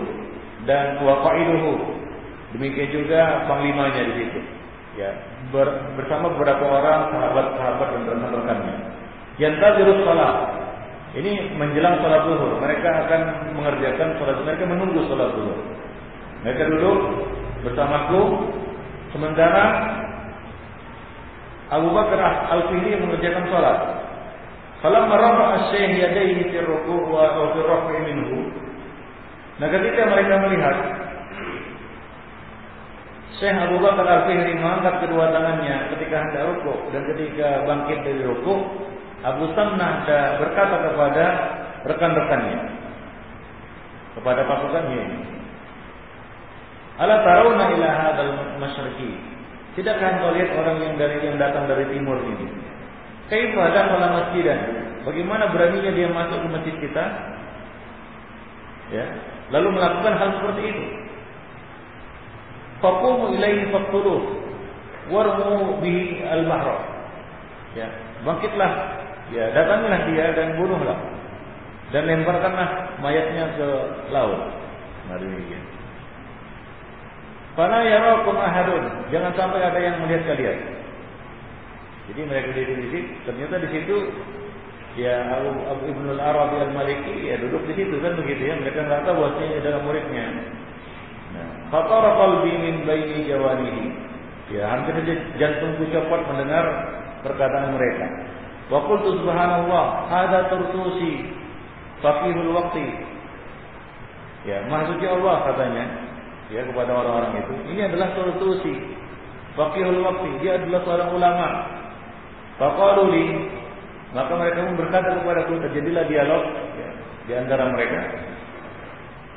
dan wa qa'iluhu demikian juga panglimanya di situ. Ya, ber, bersama beberapa orang sahabat-sahabat dan rekan-rekannya. Yantazirus salat ini menjelang sholat zuhur. Mereka akan mengerjakan zuhur. Mereka menunggu sholat zuhur. Mereka duduk bersamaku. Sementara Abu Bakar Al-Fihri mengerjakan sholat. Falamma rafa'a asy-syekh yadayhi wa fi minhu. Nah, ketika mereka melihat Syekh Abu Bakar Al-Fihri mengangkat kedua tangannya ketika hendak rukuk dan ketika bangkit dari rukuk, Abu Samnah berkata kepada rekan-rekannya kepada pasukannya Ala tarawna ila hadzal masyriqi Tidakkah engkau lihat orang yang dari yang datang dari timur ini? Kaifa dakhala masjidan? Bagaimana beraninya dia masuk ke masjid kita? Ya, lalu melakukan hal seperti itu. Faqumu ilaihi faqtuluh warmu bihi al-bahra. Ya, bangkitlah Ya, datangilah dia dan bunuhlah. Dan lemparkanlah mayatnya ke laut. Nah, demikian. Fala yarakum ahadun. Jangan sampai ada yang melihat kalian. Jadi mereka di sini ternyata di situ ya Abu, Abu Ibnu Al-Arabi Al-Maliki ya duduk di situ kan begitu ya. Mereka nggak tahu adalah muridnya. Fatara qalbi min baini jawanihi. Ya, hampir saja jantungku copot mendengar perkataan mereka. Wa qultu subhanallah, hada turtusi faqihul waqti. Ya, maksudnya Allah katanya ya kepada orang-orang itu, ini adalah turtusi faqihul waqti, dia adalah seorang ulama. Faqalu li maka mereka pun berkata kepada aku terjadilah dialog ya, di antara mereka.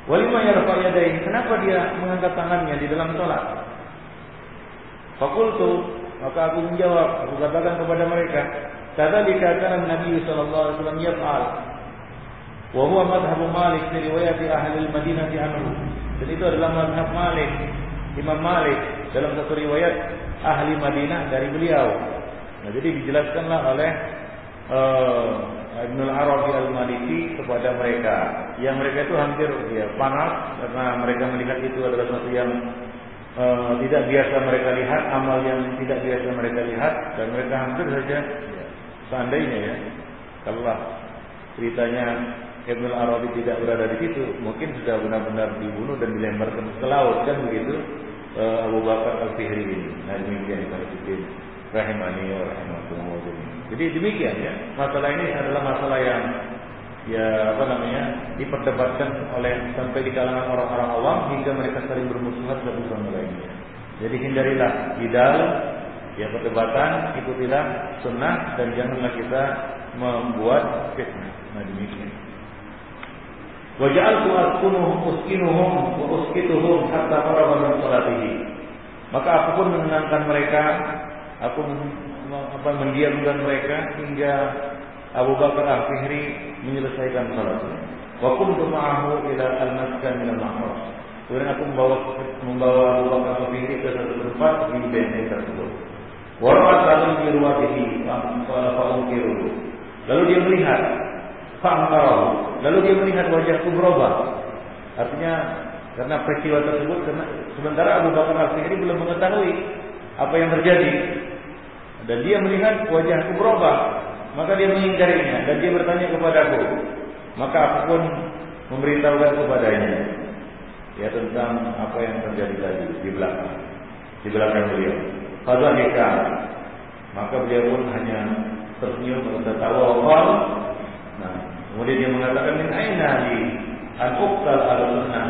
Walima yarfa yadayhi, kenapa dia mengangkat tangannya di dalam salat? Fakultu, maka aku menjawab, aku katakan kepada mereka, Kadzalika kana Nabi sallallahu alaihi wasallam yaf'al. Wa huwa madhhab Malik fi riwayat ahli al-Madinah anhu. Dan itu adalah madhab Malik, Imam Malik dalam satu riwayat ahli Madinah dari beliau. Nah, jadi dijelaskanlah oleh uh, Ibn al-Arabi al-Maliki kepada mereka. Yang mereka itu hampir ya, panas karena mereka melihat itu adalah sesuatu yang uh, tidak biasa mereka lihat, amal yang tidak biasa mereka lihat dan mereka hampir saja Seandainya ya, kalau ceritanya Ibnu Arabi tidak berada di situ, mungkin sudah benar-benar dibunuh dan dilemparkan ke laut kan begitu uh, Abu Bakar Al-Fihri ini. Nah demikian kalau rahimani wa rahimahullah Jadi demikian ya. Masalah ini adalah masalah yang ya apa namanya diperdebatkan oleh sampai di kalangan orang-orang awam hingga mereka saling bermusuhan satu sama lainnya. Jadi hindarilah idal Ya perdebatan ikutilah sunnah dan janganlah kita membuat fitnah. Nah demikian. Waja'altu askunuhum uskinuhum wa uskituhum hatta faragha min. Maka aku pun menenangkan mereka, aku apa mendiamkan mereka hingga Abu Bakar Al-Fihri menyelesaikan salatnya. Wa kuntu ma'ahu ila al-maskan min al-mahras. Kemudian aku membawa membawa Abu Bakar Al-Fihri ke satu tempat di benteng tersebut. Warfat lalu biruwatihi fa'ungkiru. Lalu dia melihat fa'angkarahu. Lalu dia melihat wajahku berubah. Artinya karena peristiwa tersebut karena sementara Abu Bakar Al-Fihri belum mengetahui apa yang terjadi. Dan dia melihat wajahku berubah. Maka dia mengingkarinya dan dia bertanya kepadaku. Maka aku pun memberitahukan kepadanya ya tentang apa yang terjadi tadi di belakang di belakang beliau. Fadhalika maka beliau pun hanya tersenyum dan tertawa wal. Nah, kemudian dia mengatakan min aina li an uqtal al-sunnah.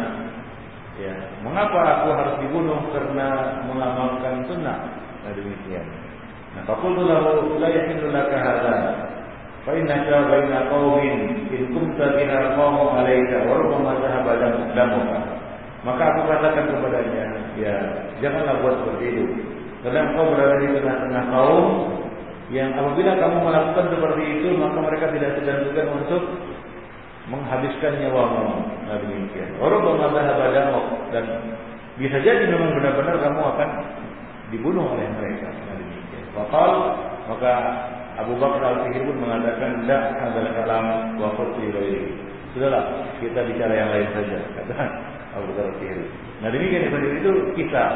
Ya, mengapa aku harus dibunuh karena mengamalkan sunnah? Nah, demikian. La yahillu laka hadza. Fa innaka baina qaumin in kunta biha qawm alayka wa rubbama dhahaba damuka. Maka aku katakan kepadanya, ya janganlah buat seperti itu. Karena engkau berada di tengah-tengah kaum yang apabila kamu melakukan seperti itu maka mereka tidak segan-segan untuk menghabiskan nyawamu. Nah demikian. Orang mengabah dan bisa jadi memang benar-benar kamu akan dibunuh oleh mereka. Nah. Wakal maka Abu Bakar Al-Fihri pun mengatakan tidak adalah kalam wafat di Sudahlah kita bicara yang lain saja kata Abu Bakar Al-Fihri. Nah demikian itu kisah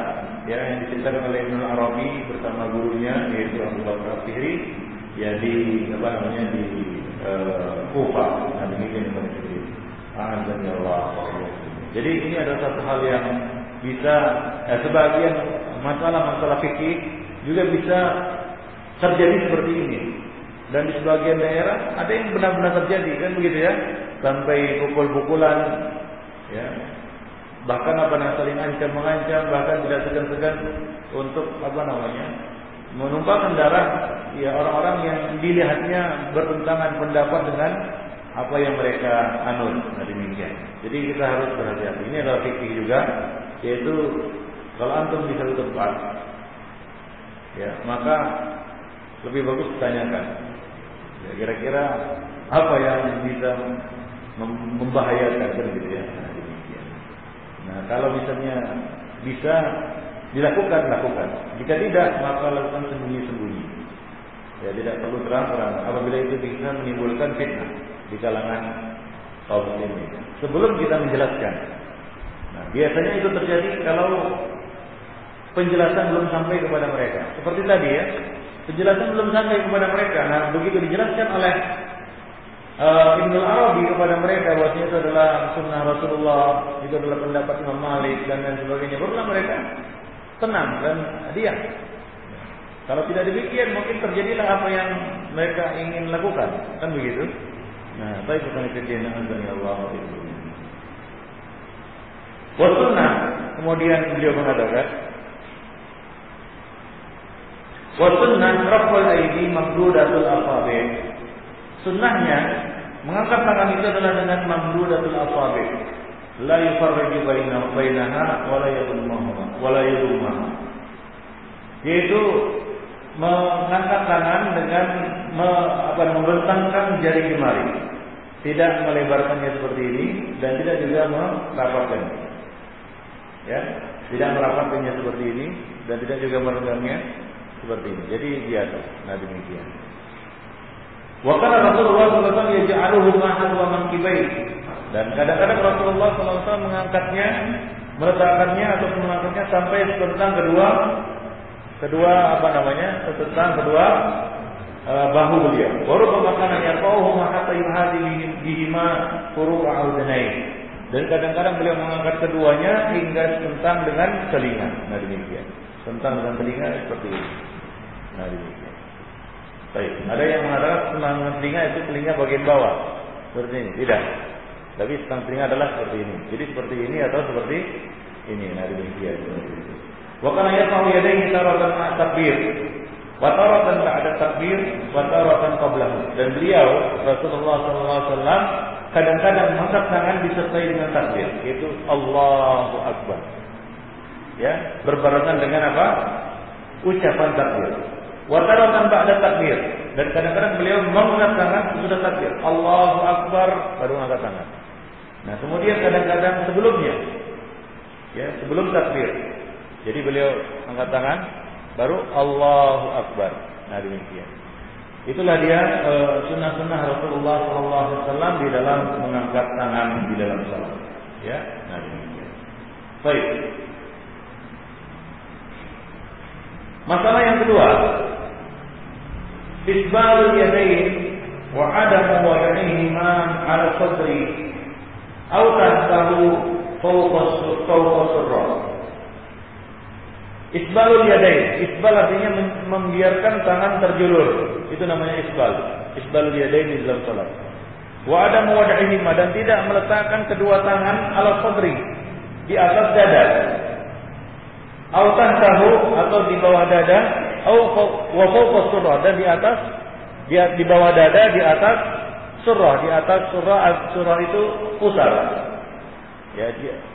ya yang diceritakan oleh Ibnu Arabi bersama gurunya yaitu Abu Bakar Al-Fihri ya di apa namanya di uh, Kufa. Nah demikian. Azan ya Allah. Jadi ini adalah satu hal yang bisa eh, sebagian masalah-masalah fikih juga bisa terjadi seperti ini. Dan di sebagian daerah ada yang benar-benar terjadi kan begitu ya, sampai pukul-pukulan, ya, bahkan apa namanya saling ancam mengancam, bahkan tidak segan-segan untuk apa namanya menumpahkan darah ya orang-orang yang dilihatnya bertentangan pendapat dengan apa yang mereka anut nah demikian. Jadi kita harus berhati-hati. Ini adalah fikih juga yaitu kalau antum di satu tempat ya maka lebih bagus ditanyakan. Ya kira-kira apa yang bisa membahayakan kan gitu ya? Nah, nah kalau misalnya bisa dilakukan lakukan. Jika tidak maka lakukan sembunyi-sembunyi. Ya tidak perlu terang-terang. Apabila itu bisa menimbulkan fitnah di kalangan kaum muslimin. Sebelum kita menjelaskan. Nah, biasanya itu terjadi kalau penjelasan belum sampai kepada mereka. Seperti tadi ya, penjelasan belum sampai kepada mereka. Nah, begitu dijelaskan oleh uh, Ibnu Arabi kepada mereka bahwasanya itu adalah sunnah Rasulullah, itu adalah pendapat Imam Malik dan lain sebagainya. Barulah mereka tenang dan diam. Kalau tidak demikian mungkin terjadilah apa yang mereka ingin lakukan, kan begitu? Nah, baik bukan kejadian azan ya Allah itu. Wasunnah kemudian beliau mengatakan Wasunnah raful aidi mamdudatul asabi. Sunnahnya mengangkat tangan itu adalah dengan mamdudatul asabi. La yufarriju bainaha bainaha wa la yadummaha wa la yadummaha. Yaitu mengangkat tangan dengan me, apa, membentangkan jari jemari. Tidak melebarkannya seperti ini dan tidak juga merapatkannya ya tidak merapatkannya seperti ini dan tidak juga merenggangnya seperti ini jadi biasa nah demikian Wakana Rasulullah SAW yaj'aluhu mahan wa mankibai dan kadang-kadang Rasulullah SAW mengangkatnya meletakkannya atau mengangkatnya sampai tentang kedua kedua apa namanya tentang kedua uh, bahu beliau. Baru pemakanan yang kau hatta yuhadi bihima furu'a udanain. Dan kadang-kadang beliau mengangkat keduanya hingga tentang dengan telinga. Nah demikian. Tentang dengan telinga seperti ini. Nah demikian. Baik. Ada yang mengatakan dengan telinga itu telinga bagian bawah. Seperti ini. Tidak. Tapi tentang telinga adalah seperti ini. Jadi seperti ini atau seperti ini. Nah demikian. Wakana yasahu yadayhi taratan takbir. Wa taratan ba'da takbir. Wa taratan. Dan beliau Rasulullah SAW kadang-kadang mengangkat tangan disertai dengan takbir, yaitu Allahu Akbar. Ya, berbarengan dengan apa? Ucapan takbir. Wataratan ba'da takbir. Dan kadang-kadang beliau mengangkat tangan sudah takbir. Allahu Akbar baru mengangkat tangan. Nah, kemudian kadang-kadang sebelumnya ya, sebelum takbir. Jadi beliau angkat tangan baru Allahu Akbar. Nah, demikian. Itulah dia eh, sunnah-sunnah Rasulullah SAW di dalam mengangkat tangan di dalam salat. Ya, nah demikian. Baik. Masalah yang kedua, isbalul yadain wa adamu wada'ihima ala sadri atau tahtahu fawqa surra. Isbalul yadain. Isbal artinya membiarkan tangan terjulur. Itu namanya isbal. Isbalul yadain di dalam salat. Wa ada muwada'ihima dan tidak meletakkan kedua tangan ala sadri di atas dada. Au tahu atau di bawah dada, au wa dan di atas di, bawah dada di atas surah, di atas surah surah itu pusar. Ya,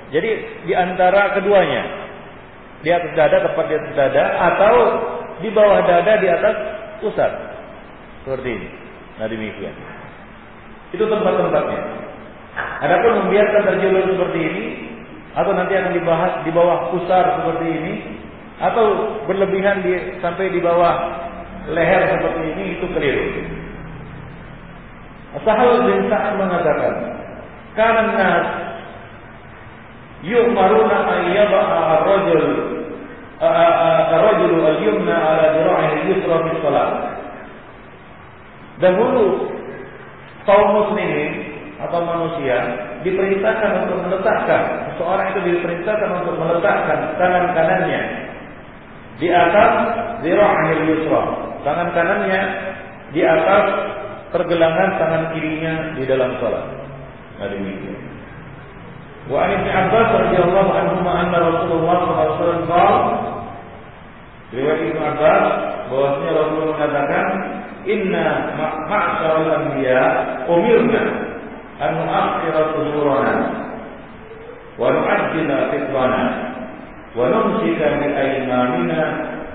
jadi di antara keduanya di atas dada tepat di atas dada atau di bawah dada di atas pusat seperti ini. Nah demikian. Itu tempat-tempatnya. Adapun membiarkan terjulur seperti ini atau nanti akan dibahas di bawah pusar seperti ini atau berlebihan di, sampai di bawah leher seperti ini itu keliru. Sahal bin Sa'ad mengatakan, "Kana nas yu'maruna an yada'a ar-rajul ar-rajulu al-yumna 'ala dira'ihi al-yusra fi shalah." Dahulu kaum muslimin atau manusia diperintahkan untuk meletakkan seseorang itu diperintahkan untuk meletakkan tangan kanannya di atas zira'il yusra. Tangan kanannya di atas pergelangan tangan kirinya di dalam salat. Nah demikian. Wa an ibn Abbas radhiyallahu anhu anna Rasulullah sallallahu alaihi wasallam riwayat Ibnu Abbas bahwasanya Rasulullah mengatakan inna ma'syarul anbiya umirna أن نؤخر صدورنا ونعجل فطرنا ونمسك بأيماننا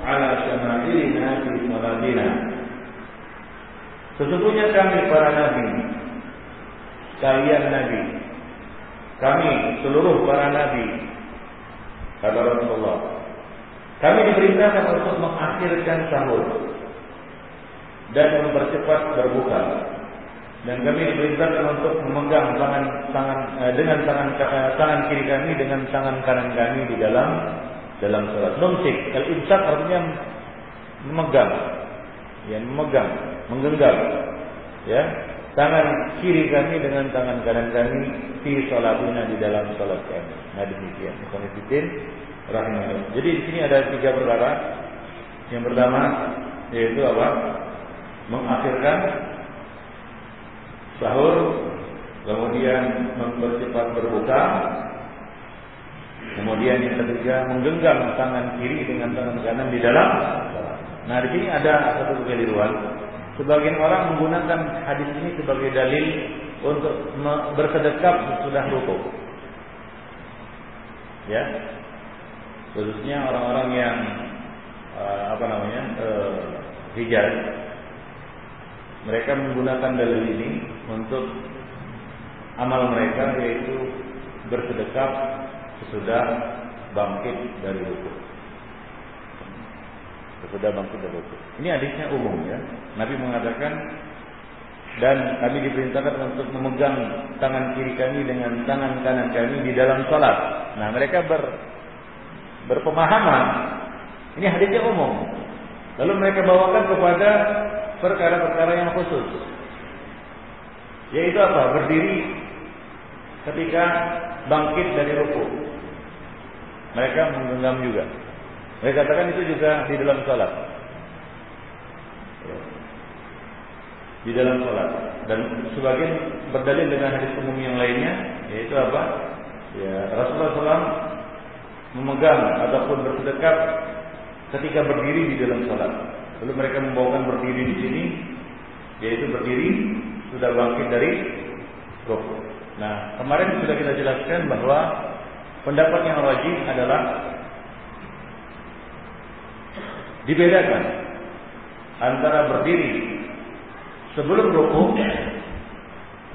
على شمائلنا في صلاتنا Sesungguhnya kami para nabi, kalian nabi, kami seluruh para nabi, kata Rasulullah, kami diperintahkan untuk mengakhirkan sahur dan mempercepat berbuka dan kami diperintahkan untuk memegang tangan tangan eh, dengan tangan eh, tangan kiri kami dengan tangan kanan kami di dalam dalam salat. Numsik al-imsak artinya memegang, ya memegang, menggenggam, ya tangan kiri kami dengan tangan kanan kami di salatina di dalam salat kami. Nah demikian. Konfidin rahimahullah. Jadi di sini ada tiga perkara. Yang pertama yaitu apa? Mengakhirkan sahur, kemudian mempercepat berbuka, kemudian yang ketiga menggenggam tangan kiri dengan tangan kanan di dalam. Nah di sini ada satu kekeliruan. Sebagian orang menggunakan hadis ini sebagai dalil untuk bersedekap sudah rukuk. Ya, khususnya orang-orang yang uh, apa namanya uh, hijaz mereka menggunakan dalil ini untuk amal mereka yaitu bersedekah sesudah bangkit dari hukum. Sesudah bangkit dari hukum. Ini hadisnya umum ya. Nabi mengatakan dan kami diperintahkan untuk memegang tangan kiri kami dengan tangan kanan kami di dalam salat. Nah, mereka ber, berpemahaman ini hadisnya umum. Lalu mereka bawakan kepada perkara-perkara yang khusus. Yaitu apa? Berdiri ketika bangkit dari ruku. Mereka menggenggam juga. Mereka katakan itu juga di dalam sholat. Di dalam sholat. Dan sebagian berdalil dengan hadis umum yang lainnya, yaitu apa? Ya, Rasulullah SAW memegang ataupun bersedekap ketika berdiri di dalam sholat. Lalu mereka membawakan berdiri di sini, yaitu berdiri sudah bangkit dari rukuk. Nah, kemarin sudah kita jelaskan bahwa pendapat yang wajib adalah dibedakan antara berdiri sebelum rukuk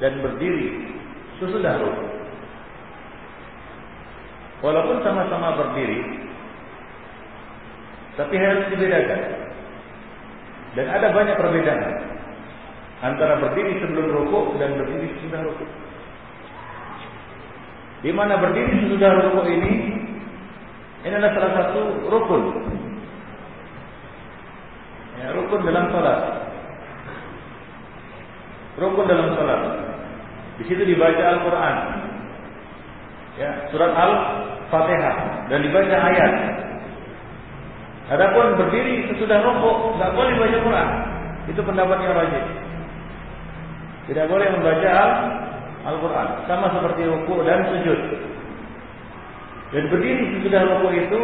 dan berdiri sesudah rukuk. Walaupun sama-sama berdiri, tapi harus dibedakan. Dan ada banyak perbedaan antara berdiri sebelum rukuk dan berdiri sesudah rukuk. Di mana berdiri sesudah rukuk ini ini adalah salah satu rukun. Ya, rukun dalam salat. Rukun dalam salat. Di situ dibaca Al-Qur'an. Ya, surat Al-Fatihah dan dibaca ayat Adapun berdiri sesudah rokok nggak boleh baca Quran. Itu pendapat yang rajin. Tidak boleh membaca Al-Quran. Sama seperti rukuk dan sujud. Dan berdiri sesudah rukuk itu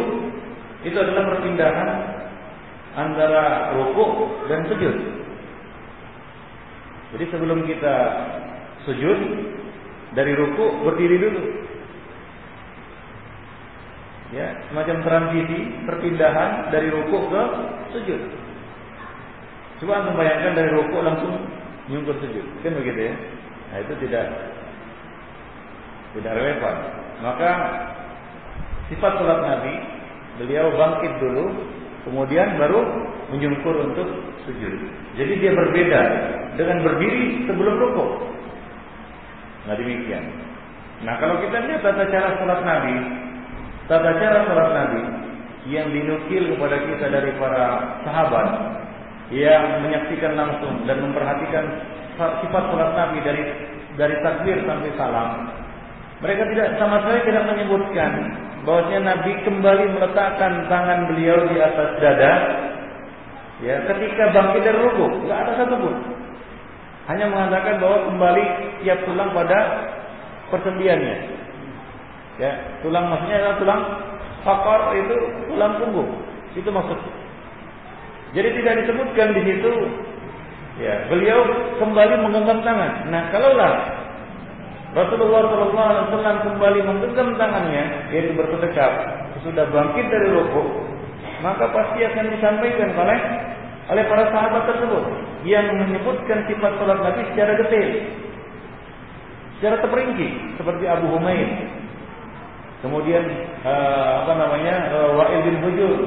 itu adalah perpindahan antara rukuk dan sujud. Jadi sebelum kita sujud dari rukuk berdiri dulu ya semacam transisi perpindahan dari rukuk ke sujud. Coba antum bayangkan dari rukuk langsung nyungkur sujud, kan begitu ya? Nah itu tidak Tidak relevan. Maka sifat salat Nabi, beliau bangkit dulu, kemudian baru menyungkur untuk sujud. Jadi dia berbeda dengan berdiri sebelum rukuk. Nah demikian. Nah kalau kita lihat tata cara salat Nabi, tata cara salat Nabi yang dinukil kepada kita dari para sahabat yang menyaksikan langsung dan memperhatikan sifat salat Nabi dari dari takbir sampai salam. Mereka tidak sama sekali tidak menyebutkan bahwasanya Nabi kembali meletakkan tangan beliau di atas dada ya ketika bangkit dari rukuk, enggak ada satupun. Hanya mengatakan bahwa kembali tiap tulang pada persendiannya. Ya, tulang maksudnya adalah tulang fakor itu tulang punggung. Itu maksudnya. Jadi tidak disebutkan di situ ya, beliau kembali menggenggam tangan. Nah, kalaulah Rasulullah SAW kembali menggenggam tangannya, yaitu bersedekap, sudah bangkit dari rukuk, maka pasti akan disampaikan oleh oleh para sahabat tersebut yang menyebutkan sifat salat Nabi secara detail, secara terperinci, seperti Abu Humaid, kemudian uh, apa namanya uh, Wa'il bin Hujur,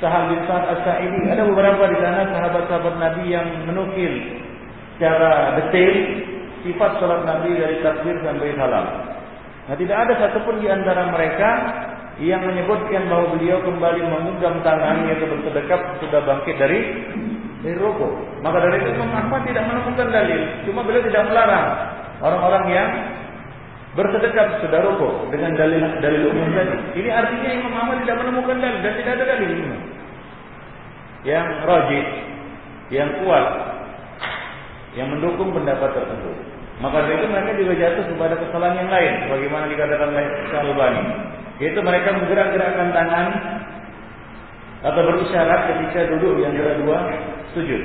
Sahal bin Sa'ad As-Sa'idi, ada beberapa di sana sahabat-sahabat Nabi yang menukil secara detail sifat salat Nabi dari takbir sampai salam. Nah, tidak ada satupun di antara mereka yang menyebutkan bahwa beliau kembali memegang tangan yaitu bersedekap sudah bangkit dari dari rokok. Maka dari itu Imam Ahmad tidak menemukan dalil, cuma beliau tidak melarang orang-orang yang bersedekap sudah rokok dengan dalil dalil umum tadi. Ini artinya Imam Ahmad tidak menemukan dalil dan tidak ada dalil ini. Yang rajih, yang kuat, yang mendukung pendapat tersebut. Maka dari itu mereka juga jatuh kepada kesalahan yang lain, bagaimana dikatakan oleh Syalbani. Yaitu mereka menggerak-gerakkan tangan atau berisyarat ketika duduk di antara dua sujud.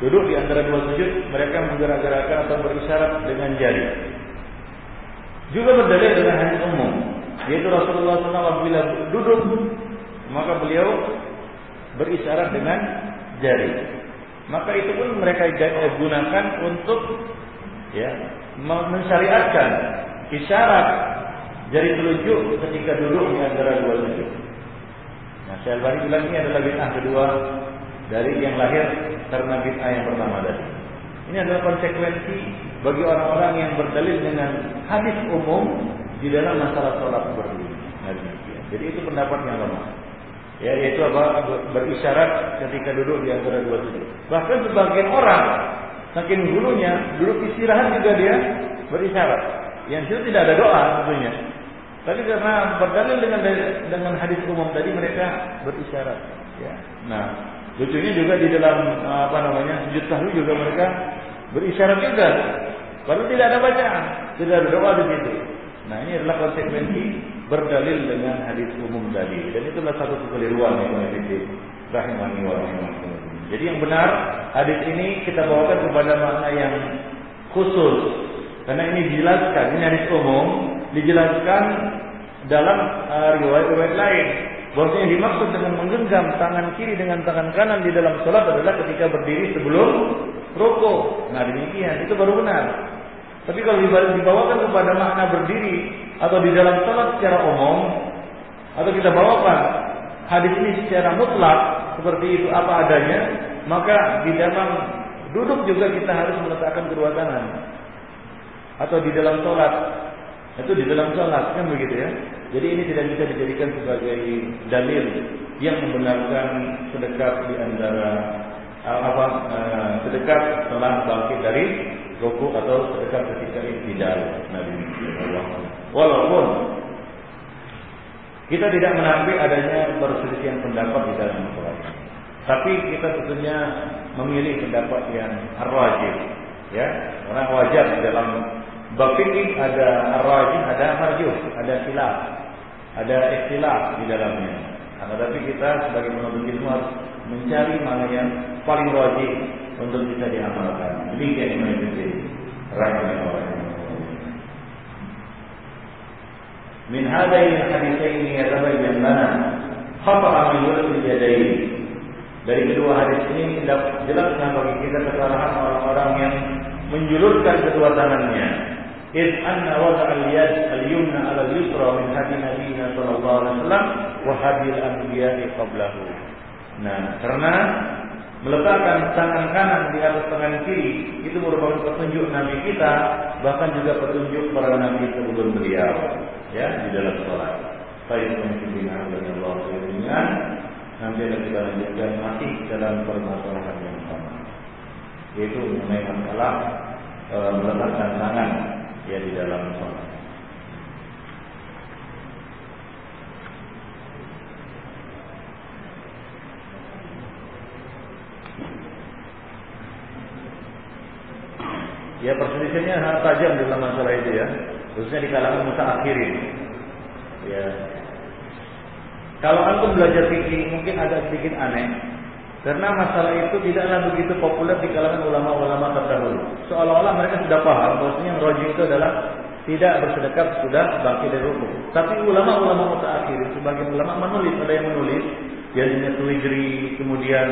Duduk di antara dua sujud, mereka menggerak-gerakkan atau berisyarat dengan jari. Juga berdalil dengan hadis umum, yaitu Rasulullah SAW bila duduk, maka beliau berisyarat dengan jari. Maka itu pun mereka gunakan untuk ya mensyariatkan isyarat jari telunjuk ketika duduk di antara dua sujud. Nah, Syalbani bilang ini adalah bid'ah kedua dari yang lahir karena bid'ah yang pertama tadi. Ini adalah konsekuensi bagi orang-orang yang berdalil dengan hadis umum di dalam masalah sholat ini. Nah, Jadi itu pendapat yang lemah. Ya, yaitu apa? Berisyarat ketika duduk di antara dua sujud. Bahkan sebagian orang saking dulunya duduk istirahat juga dia berisyarat. Yang itu tidak ada doa tentunya. Tapi karena berdalil dengan dengan hadis umum tadi mereka berisyarat. Ya. Nah, lucunya juga di dalam apa namanya sujud sahwi juga mereka berisyarat juga. Padahal tidak ada bacaan, tidak ada doa di situ. Nah ini adalah konsekuensi berdalil dengan hadis umum tadi dan itulah satu kekeliruan yang menjadi rahimani wa Jadi yang benar hadis ini kita bawakan kepada makna yang khusus karena ini dijelaskan ini hadis umum dijelaskan dalam uh, riwayat-riwayat lain. Bahwasanya dimaksud dengan menggenggam tangan kiri dengan tangan kanan di dalam sholat adalah ketika berdiri sebelum rukuk. Nah demikian itu baru benar. Tapi kalau dibawakan kepada makna berdiri atau di dalam sholat secara umum atau kita bawakan hadis ini secara mutlak seperti itu apa adanya, maka di dalam duduk juga kita harus meletakkan kedua tangan atau di dalam sholat itu di dalam sholat kan begitu ya. Jadi ini tidak bisa dijadikan sebagai dalil yang membenarkan sedekap di antara eh, apa uh, sedekap setelah bangkit dari ruku atau sedekap ketika iktidal. Allah. Walaupun kita tidak menampik adanya perselisihan pendapat di dalam masalah ini. Tapi kita tentunya memilih pendapat yang rajin, ya. Karena wajar dalam Bab fikih ada arrajih, ada marjuh, ada silap, ada istilah di dalamnya. Nah, tapi kita sebagai penuntut ilmu harus mencari mana yang paling rajih untuk bisa diamalkan. Demikian yang mengikuti rahimahullah. Min hadain haditsain yatabayyan lana khata' man yulqi yadayn. Dari kedua hadis ini jelaskan bagi kita kesalahan orang-orang yang menjulurkan kedua tangannya إذ أن وضع اليد اليمنى على اليسرى من هدي نبينا صلى الله عليه وسلم وهدي الأنبياء قبله. Nah, karena meletakkan tangan kanan di atas tangan kiri itu merupakan petunjuk Nabi kita, bahkan juga petunjuk para nabi sebelum beliau, ya di dalam sholat. Baik mungkin dan Allah dengan nanti akan kita lanjutkan masih dalam permasalahan yang sama, yaitu mengenai masalah e, meletakkan tangan ya di dalam sholat. Ya perselisihannya sangat tajam dalam masalah itu ya, khususnya di kalangan akhirin. Ya. Kalau antum belajar fikih mungkin agak sedikit aneh, karena masalah itu tidaklah begitu populer di kalangan ulama-ulama terdahulu. Seolah-olah mereka sudah paham bahwasanya yang itu adalah tidak bersedekap sudah bangkit dari rukun. Tapi ulama-ulama mutaakhir, sebagian ulama menulis, ada yang menulis, Yadnya Tuwidri, kemudian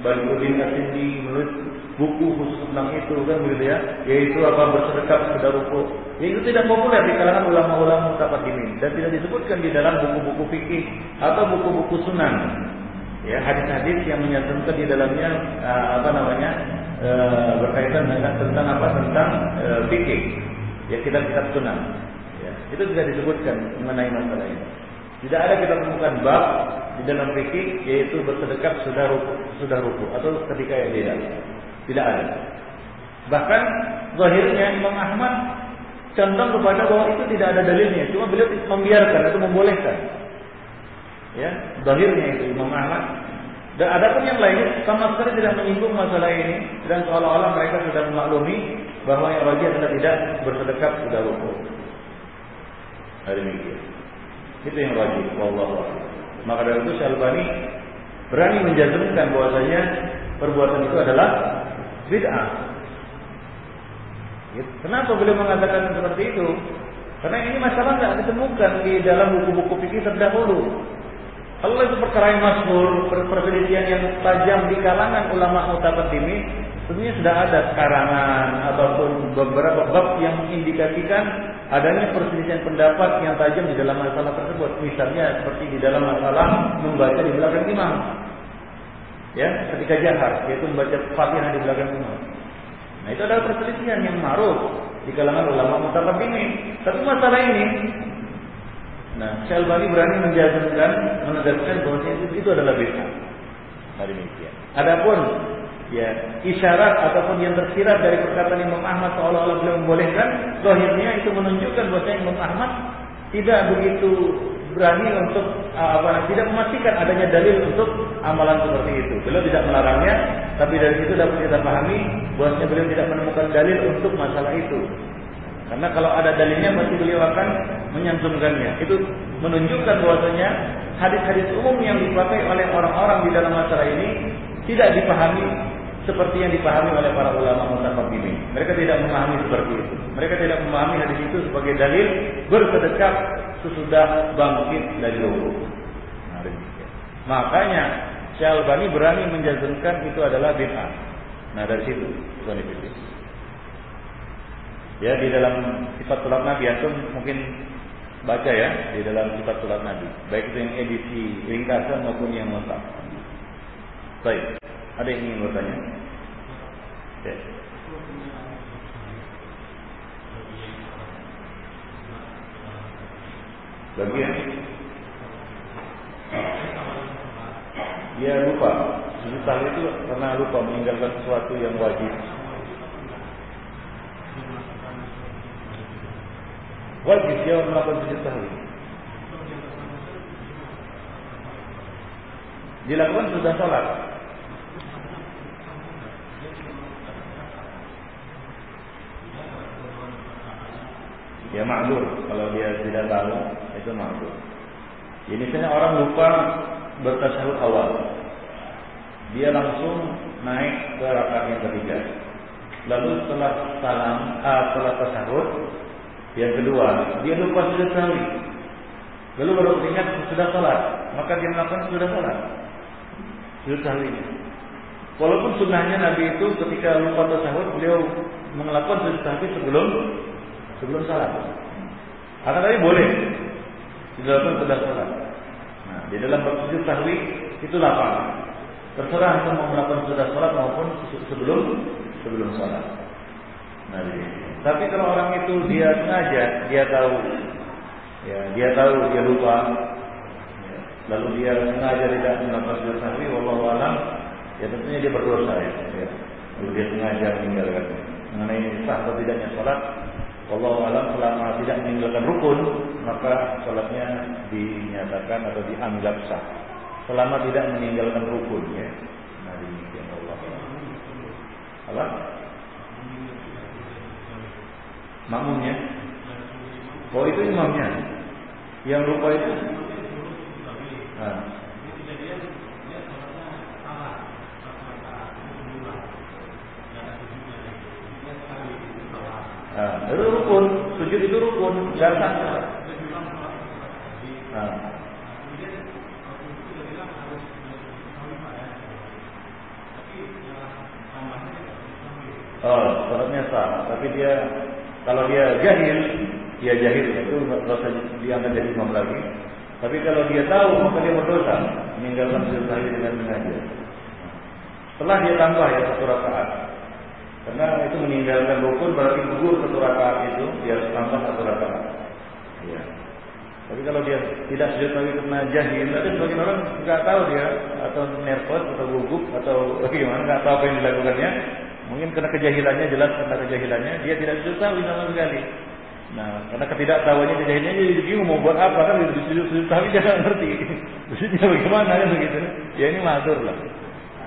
Badruddin Asindi menulis buku khusus tentang itu kan begitu ya, yaitu apa bersedekap sudah rukuk. Ya, itu tidak populer di kalangan ulama-ulama mutaqaddimin dan tidak disebutkan di dalam buku-buku fikih atau buku-buku sunan ya hadis-hadis yang menyantumkan di dalamnya uh, apa namanya uh, berkaitan dengan tentang apa? Tentang uh, ya kitab-kitab sunnah. Ya itu tidak disebutkan mengenai masalah ini. Tidak ada kita temukan bab di dalam fikih yaitu bersedekap sudah ruku, sudah ruku atau ketika yang tidak. Tidak ada. Bahkan zahirnya Imam Ahmad condong kepada bahwa itu tidak ada dalilnya. Cuma beliau membiarkan atau membolehkan Ya, zahirnya itu Imam Ahmad. Dan ada pun yang lain sama sekali tidak menyinggung masalah ini dan seolah-olah mereka sudah memaklumi bahwa yang wajib adalah tidak bersedekap sudah rukuk. Hari ini. Itu yang wajib. Wallahu Maka dari itu Syalbani berani menjazmkan bahwasanya perbuatan itu adalah bid'ah. Kenapa beliau mengatakan seperti itu? Karena ini masalah tidak ditemukan di dalam buku-buku fikih terdahulu. Allah itu perkara yang masyhur, perselisihan yang tajam di kalangan ulama mutaqaddimi, tentunya sudah ada karangan ataupun beberapa bab yang mengindikasikan adanya perselisihan pendapat yang tajam di dalam masalah tersebut. Misalnya seperti di dalam masalah membaca di belakang imam. Ya, ketika jahar, yaitu membaca Fatihah di belakang imam. Nah, itu adalah perselisihan yang maruf di kalangan ulama mutaqaddimin. Tapi masalah ini Nah, Syalbani berani menjazmkan, menegaskan bahwa itu, itu adalah bid'ah. Nah, demikian. Adapun ya isyarat ataupun yang tersirat dari perkataan Imam Ahmad seolah-olah beliau membolehkan, zahirnya itu menunjukkan bahwa Imam Ahmad tidak begitu berani untuk apa tidak memastikan adanya dalil untuk amalan seperti itu. Beliau tidak melarangnya, tapi dari situ dapat kita pahami bahwasanya beliau tidak menemukan dalil untuk masalah itu. Karena kalau ada dalilnya pasti beliau akan menyantumkannya. Itu menunjukkan bahwasanya hadis-hadis umum yang dipakai oleh orang-orang di dalam masalah ini tidak dipahami seperti yang dipahami oleh para ulama mutaqabbimin. Mereka tidak memahami seperti itu. Mereka tidak memahami hadis itu sebagai dalil bersedekap sesudah bangkit dari ruku. Nah, Makanya Syalbani berani menjazmkan itu adalah bid'ah. Nah, dari situ, Tuhan Ya di dalam sifat surat Nabi antum mungkin baca ya di dalam sifat surat Nabi, baik itu yang edisi ringkasan maupun yang lengkap. Baik, ada yang ingin bertanya? Ya. Bagian dia lupa. Sujud itu karena lupa meninggalkan sesuatu yang wajib. Wajib dia melakukan sujud sahwi. Dilakukan sudah sholat. Ya maklum kalau dia tidak tahu itu maklum. Ini misalnya orang lupa bertasyahud awal. Dia langsung naik ke rakaat yang ketiga. Lalu setelah salam, ah, setelah tasyahud, yang kedua, dia lupa sudah sahwi. Lalu baru ingat sudah sholat, maka dia melakukan sudah sholat. Sudah sahwinya. Walaupun sunnahnya Nabi itu ketika lupa tersahut, beliau melakukan sudah sahwi sebelum sebelum salat. Akan tadi boleh dilakukan setelah salat. Nah, di dalam bab sujud sahwi itu lapang. Terserah mau melakukan sudah salat maupun sebelum sebelum salat. Tapi kalau orang itu dia sengaja, dia tahu, ya dia tahu dia lupa, ya, lalu dia sengaja tidak sujud sahwi, wallahu alam, ya tentunya dia berdosa ya. ya. Lalu dia sengaja meninggalkan. Mengenai sah atau tidaknya salat, wallahu alam selama tidak meninggalkan rukun, maka salatnya dinyatakan atau dianggap sah. Selama tidak meninggalkan rukun ya. Nah, demikian Allah. Apa? Makmumnya? Oh itu imamnya. Yang lupa itu? Nah. Nah, itu rukun, sujud itu rukun, gak sah. Nah. Oh, sholatnya sah, tapi dia kalau dia jahil, dia jahil itu dosa diangkat jadi imam lagi. Tapi kalau dia tahu maka dia berdosa meninggalkan sujud sahwi dengan sengaja. Setelah dia tambah ya satu rakaat. Karena itu meninggalkan rukun berarti gugur satu rakaat itu dia harus tambah satu rakaat. Ya. Tapi kalau dia tidak sujud sahwi karena jahil, ada sebagian orang nggak tahu dia atau nervous atau gugup atau <laughs> bagaimana nggak tahu apa yang dilakukannya, Mungkin karena kejahilannya jelas karena kejahilannya dia tidak bisa tahu sama sekali. Nah, karena ketidaktahuannya kejahilannya jadi bingung mau buat apa kan di sujud sujud tapi jangan ngerti. <laughs> Sujudnya bagaimana kan begitu. Ya ini matur lah.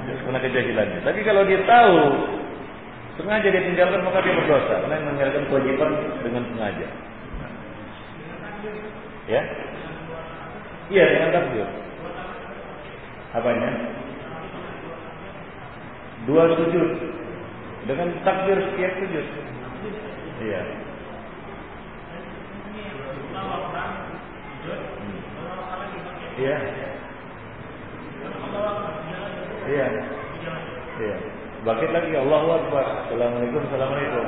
Karena kejahilannya. Tapi kalau dia tahu sengaja dia tinggalkan maka dia berdosa karena meninggalkan kewajiban dengan sengaja. Ya? Iya dengan takbir. Apanya? Dua sujud dengan takbir setiap sujud. Iya. Iya. Iya. Iya. Bangkit lagi Allahu Akbar. Assalamualaikum. Assalamualaikum.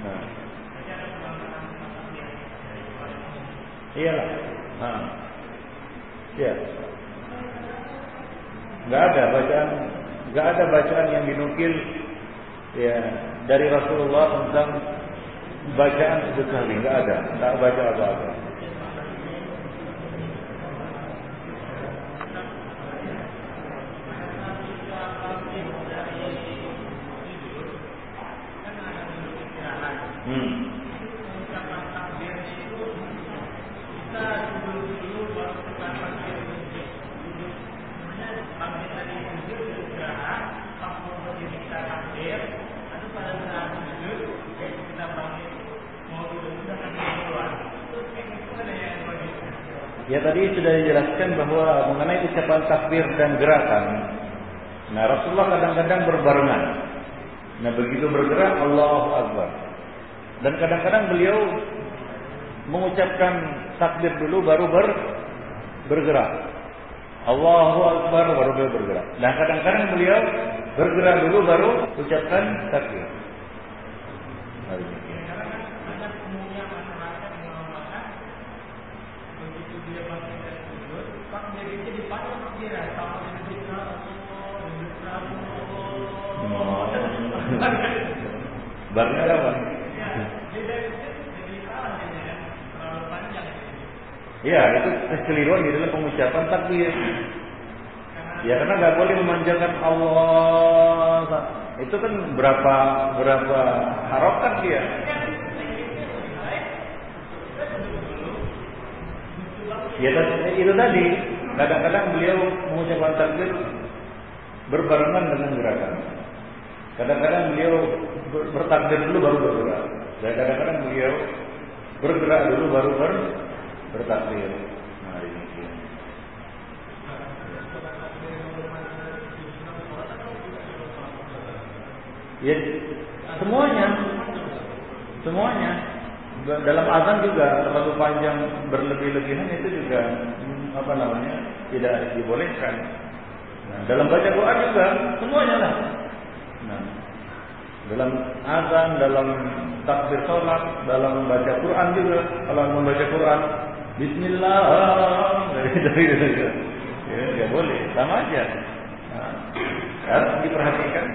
Nah. Iya. Nah. Iya. Enggak ada bacaan, enggak ada bacaan yang dinukil ya dari Rasulullah tentang bacaan sujud sahwi nggak ada, nggak baca apa-apa. Hmm. Tadi sudah dijelaskan bahwa mengenai ucapan takbir dan gerakan. Nah Rasulullah kadang-kadang berbarengan. Nah begitu bergerak Allahu Akbar. Dan kadang-kadang beliau mengucapkan takbir dulu baru ber, bergerak. Allahu Akbar baru beliau bergerak. Nah kadang-kadang beliau bergerak dulu baru ucapkan takbir. Nah, kekeliruan di dalam pengucapan takbir. Ya karena nggak boleh memanjakan Allah. Itu kan berapa berapa harokat dia. Ya itu tadi kadang-kadang beliau mengucapkan takbir berbarengan dengan gerakan. Kadang-kadang beliau bertakbir dulu baru bergerak. Dan kadang-kadang beliau bergerak dulu baru ber bertakbir. Ya, semuanya, semuanya dalam azan juga terlalu panjang berlebih-lebihan itu juga apa namanya tidak dibolehkan. Nah, dalam baca doa juga semuanya lah. Nah, dalam azan, dalam takbir sholat, dalam membaca Quran juga. Kalau membaca Quran, Bismillah, dari <laughs> dari ya, ya boleh, sama aja. Nah, harus diperhatikan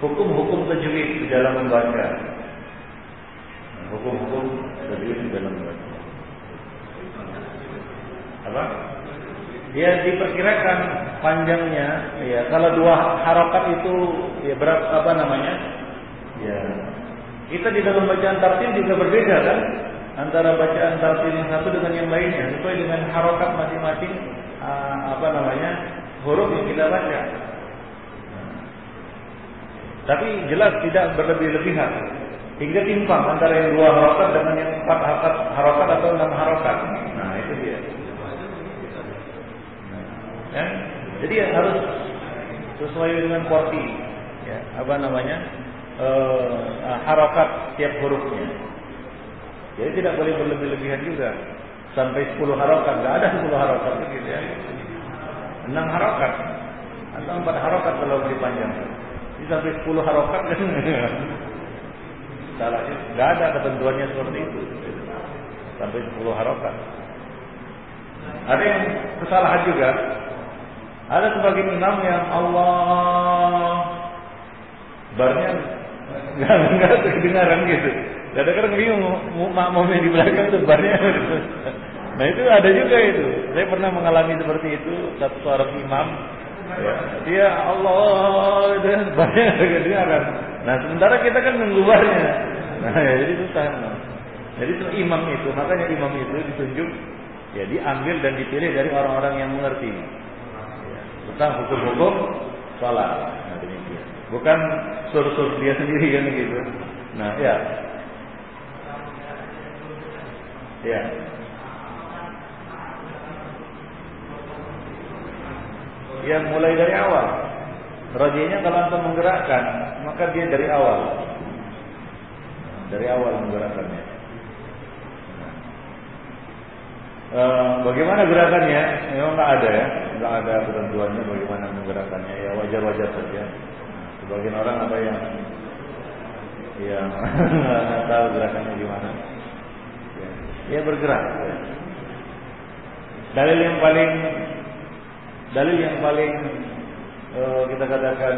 hukum-hukum tajwid di dalam membaca. Hukum-hukum tajwid di dalam membaca. Apa? Ya diperkirakan panjangnya ya kalau dua harokat itu ya berapa apa namanya? Ya kita di dalam bacaan tartil juga berbeda kan antara bacaan tartil yang satu dengan yang lainnya sesuai dengan harokat masing-masing uh, apa namanya huruf yang kita baca. Tapi jelas tidak berlebih-lebihan hingga timpang antara yang dua harokat dengan yang empat harokat, harokat atau enam harokat. Nah itu dia. Ya. Jadi ya, harus sesuai dengan porsi, ya, apa namanya uh, harokat tiap hurufnya. Jadi tidak boleh berlebih-lebihan juga. Sampai 10 harokat, nggak ada 10 harokat begitu ya. 6 harokat atau 4 harokat kalau dipanjangkan. Sampai 10 harokat <laughs> kan salah nggak ada ketentuannya seperti itu. Sampai 10 harokat. Ada yang kesalahan juga ada sebagian imam yang Allah barnya nggak nggak kedengaran gitu. Kadang-kadang bingung makmum yang di belakang tuh barnya. <laughs> Nah itu ada juga itu. Saya pernah mengalami seperti itu satu seorang imam. Ya, Allah dan barnya <laughs> kedengaran. Nah sementara kita kan nunggu barnya. Nah ya, jadi susah. Jadi itu imam itu makanya imam itu ditunjuk ya diambil dan dipilih dari orang-orang yang mengerti tentang hukum-hukum sholat. Nah. Bukan sur-sur dia sendiri kan gitu. Nah, ya. Ya. Ya mulai dari awal. Rojinya kalau antum menggerakkan, maka dia dari awal. Dari awal menggerakkannya. E, bagaimana gerakannya? Memang nggak ada ya, nggak ada ketentuannya bagaimana menggerakkannya. Ya wajar-wajar saja. Sebagian orang ada yang <laughs> yang tahu gerakannya gimana. Ya, ya bergerak. Dalil yang paling dalil yang paling uh, kita katakan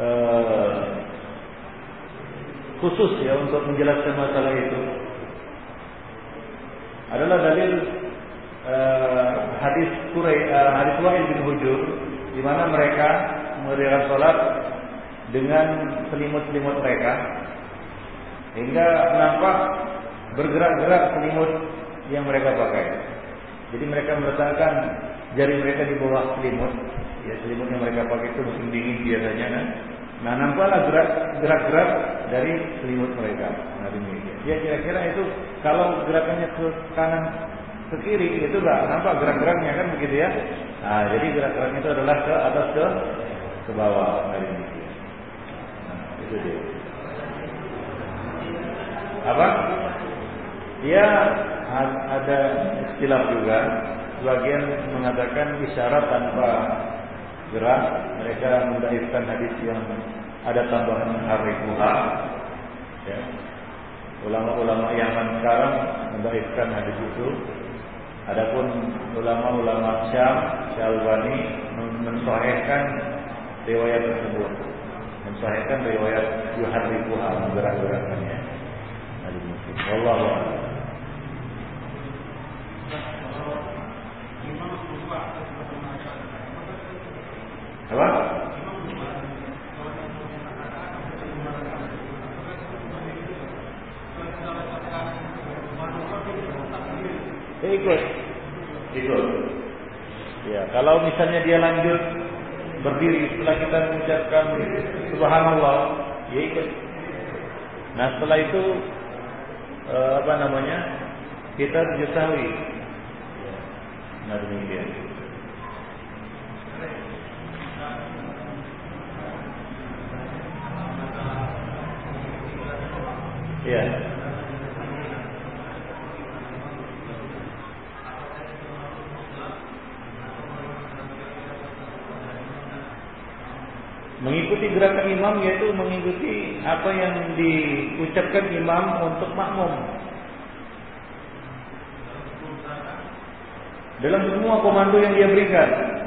uh, khusus ya untuk menjelaskan masalah itu adalah dalil uh, hadis Qurai, uh, hadis bin Hujur di mana mereka meriakan sholat dengan selimut-selimut mereka hingga nampak bergerak-gerak selimut yang mereka pakai. Jadi mereka meletakkan jari mereka di bawah selimut. Ya selimut yang mereka pakai itu musim dingin biasanya kan. Nah nampaklah gerak gerak-gerak dari selimut mereka. Nah demikian. Ya kira-kira itu kalau gerakannya ke kanan ke kiri itu enggak nampak gerak-geraknya kan begitu ya. Nah jadi gerak-geraknya itu adalah ke atas ke ke bawah. Nah demikian. Nah itu dia. Apa? Ya ada istilah juga. Sebagian mengatakan isyarat tanpa gerak mereka mendaifkan hadis yang ada tambahan harikuha ya. ulama-ulama yang sekarang mendaifkan hadis itu adapun ulama-ulama Syam Syalbani mensahihkan riwayat tersebut mensahihkan riwayat yuharikuha menggerak-gerakannya a'lam Apa? Ya ikut. Ikut. Ya, kalau misalnya dia lanjut berdiri setelah kita mengucapkan subhanallah, ya ikut. Nah, setelah itu eh, apa namanya? Kita diketahui. Nah, demikian. Ya. Gerakan imam yaitu mengikuti apa yang diucapkan imam untuk makmum. Dalam semua komando yang dia berikan.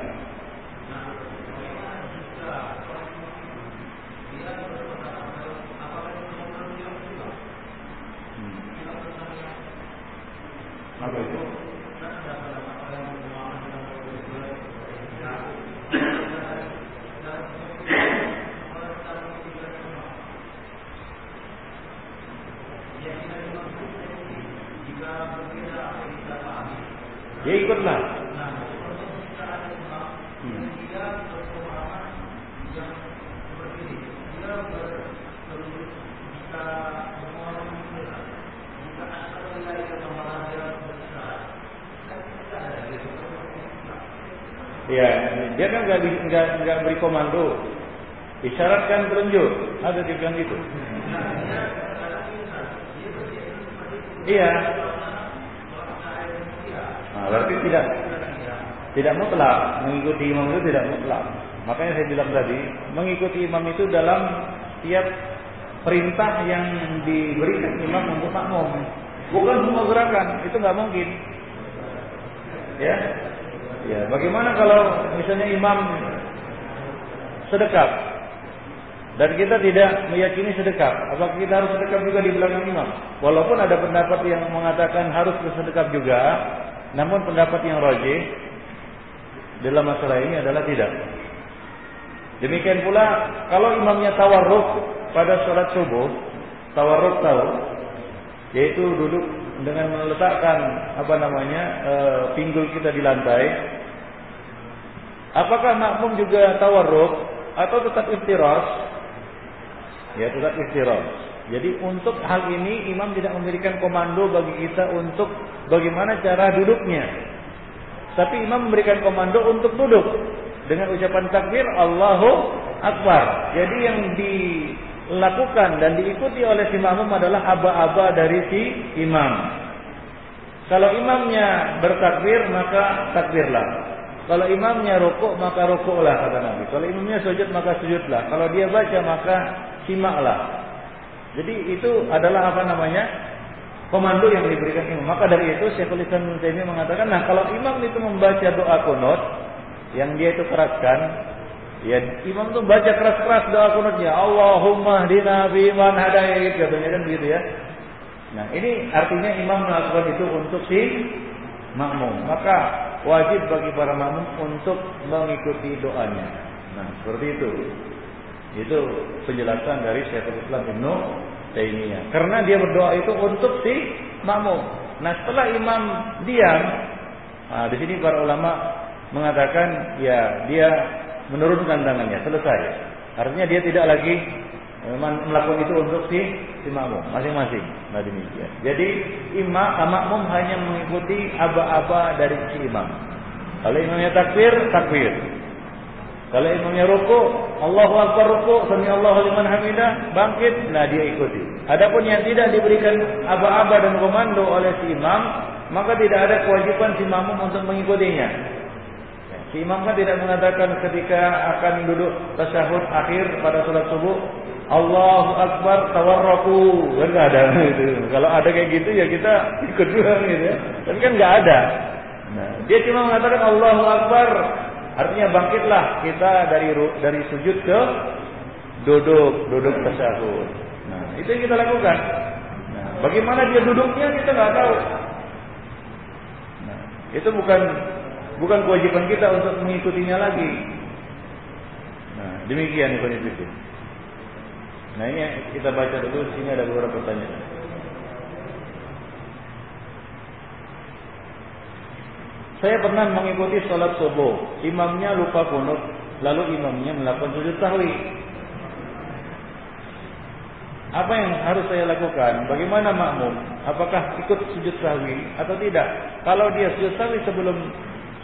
Mutlak. Makanya saya bilang tadi mengikuti imam itu dalam tiap perintah yang diberikan imam untuk makmum. Bukan semua gerakan, itu nggak mungkin. Ya, ya. Bagaimana kalau misalnya imam sedekap dan kita tidak meyakini sedekap. Apakah kita harus sedekap juga di belakang imam? Walaupun ada pendapat yang mengatakan harus bersedekap juga, namun pendapat yang rajih dalam masalah ini adalah tidak. Demikian pula kalau imamnya tawarruk pada sholat subuh, tawarruk tahu, yaitu duduk dengan meletakkan apa namanya e, pinggul kita di lantai. Apakah makmum juga tawarruk atau tetap iftiras ya tetap iftiras jadi untuk hal ini imam tidak memberikan komando bagi kita untuk bagaimana cara duduknya tapi imam memberikan komando untuk duduk dengan ucapan takbir Allahu Akbar jadi yang dilakukan dan diikuti oleh si makmum adalah aba-aba dari si imam kalau imamnya bertakbir maka takbirlah kalau imamnya rukuk maka rukuklah kata Nabi. Kalau imamnya sujud maka sujudlah. Kalau dia baca maka simaklah. Jadi itu adalah apa namanya? Komando yang diberikan imam. Maka dari itu Syekhul Islam Ibnu mengatakan, nah kalau imam itu membaca doa kunut yang dia itu keraskan, ya imam itu baca keras-keras doa kunutnya, Allahumma hdina fi man hadait katanya kan begitu ya. Nah, ini artinya imam melakukan itu untuk si makmum. Maka wajib bagi para makmum untuk mengikuti doanya. Nah, seperti itu. Itu penjelasan dari Syekhul Islam Ibnu Taimiyah. Karena dia berdoa itu untuk si makmum. Nah, setelah imam diam, nah, di sini para ulama mengatakan ya dia menurunkan tangannya, selesai. Artinya dia tidak lagi melakukan itu untuk si si makmum masing-masing. Nah demikian. Jadi imam makmum hanya mengikuti aba-aba dari si imam. Kalau imamnya takbir, takbir. Kalau imamnya ruku, Allahu akbar ruku, sami Allahu liman hamidah, bangkit, nah dia ikuti. Adapun yang tidak diberikan aba-aba dan komando oleh si imam, maka tidak ada kewajiban si makmum untuk mengikutinya. Si imam kan tidak mengatakan ketika akan duduk tasyahud akhir pada sholat subuh, Allahu Akbar tawarraku kan nggak ada <laughs> gitu. Kalau ada kayak gitu ya kita ikut juga gitu ya. Tapi kan nggak ada. Nah, dia cuma mengatakan Allahu Akbar artinya bangkitlah kita dari dari sujud ke duduk duduk tasyahud. Nah, itu yang kita lakukan. Nah, bagaimana dia duduknya kita nggak tahu. Nah, itu bukan bukan kewajiban kita untuk mengikutinya lagi. Nah, demikian itu. Nah ini kita baca dulu sini ada beberapa pertanyaan. Saya pernah mengikuti sholat subuh, imamnya lupa kunut, lalu imamnya melakukan sujud sahwi. Apa yang harus saya lakukan? Bagaimana makmum? Apakah ikut sujud sahwi atau tidak? Kalau dia sujud sahwi sebelum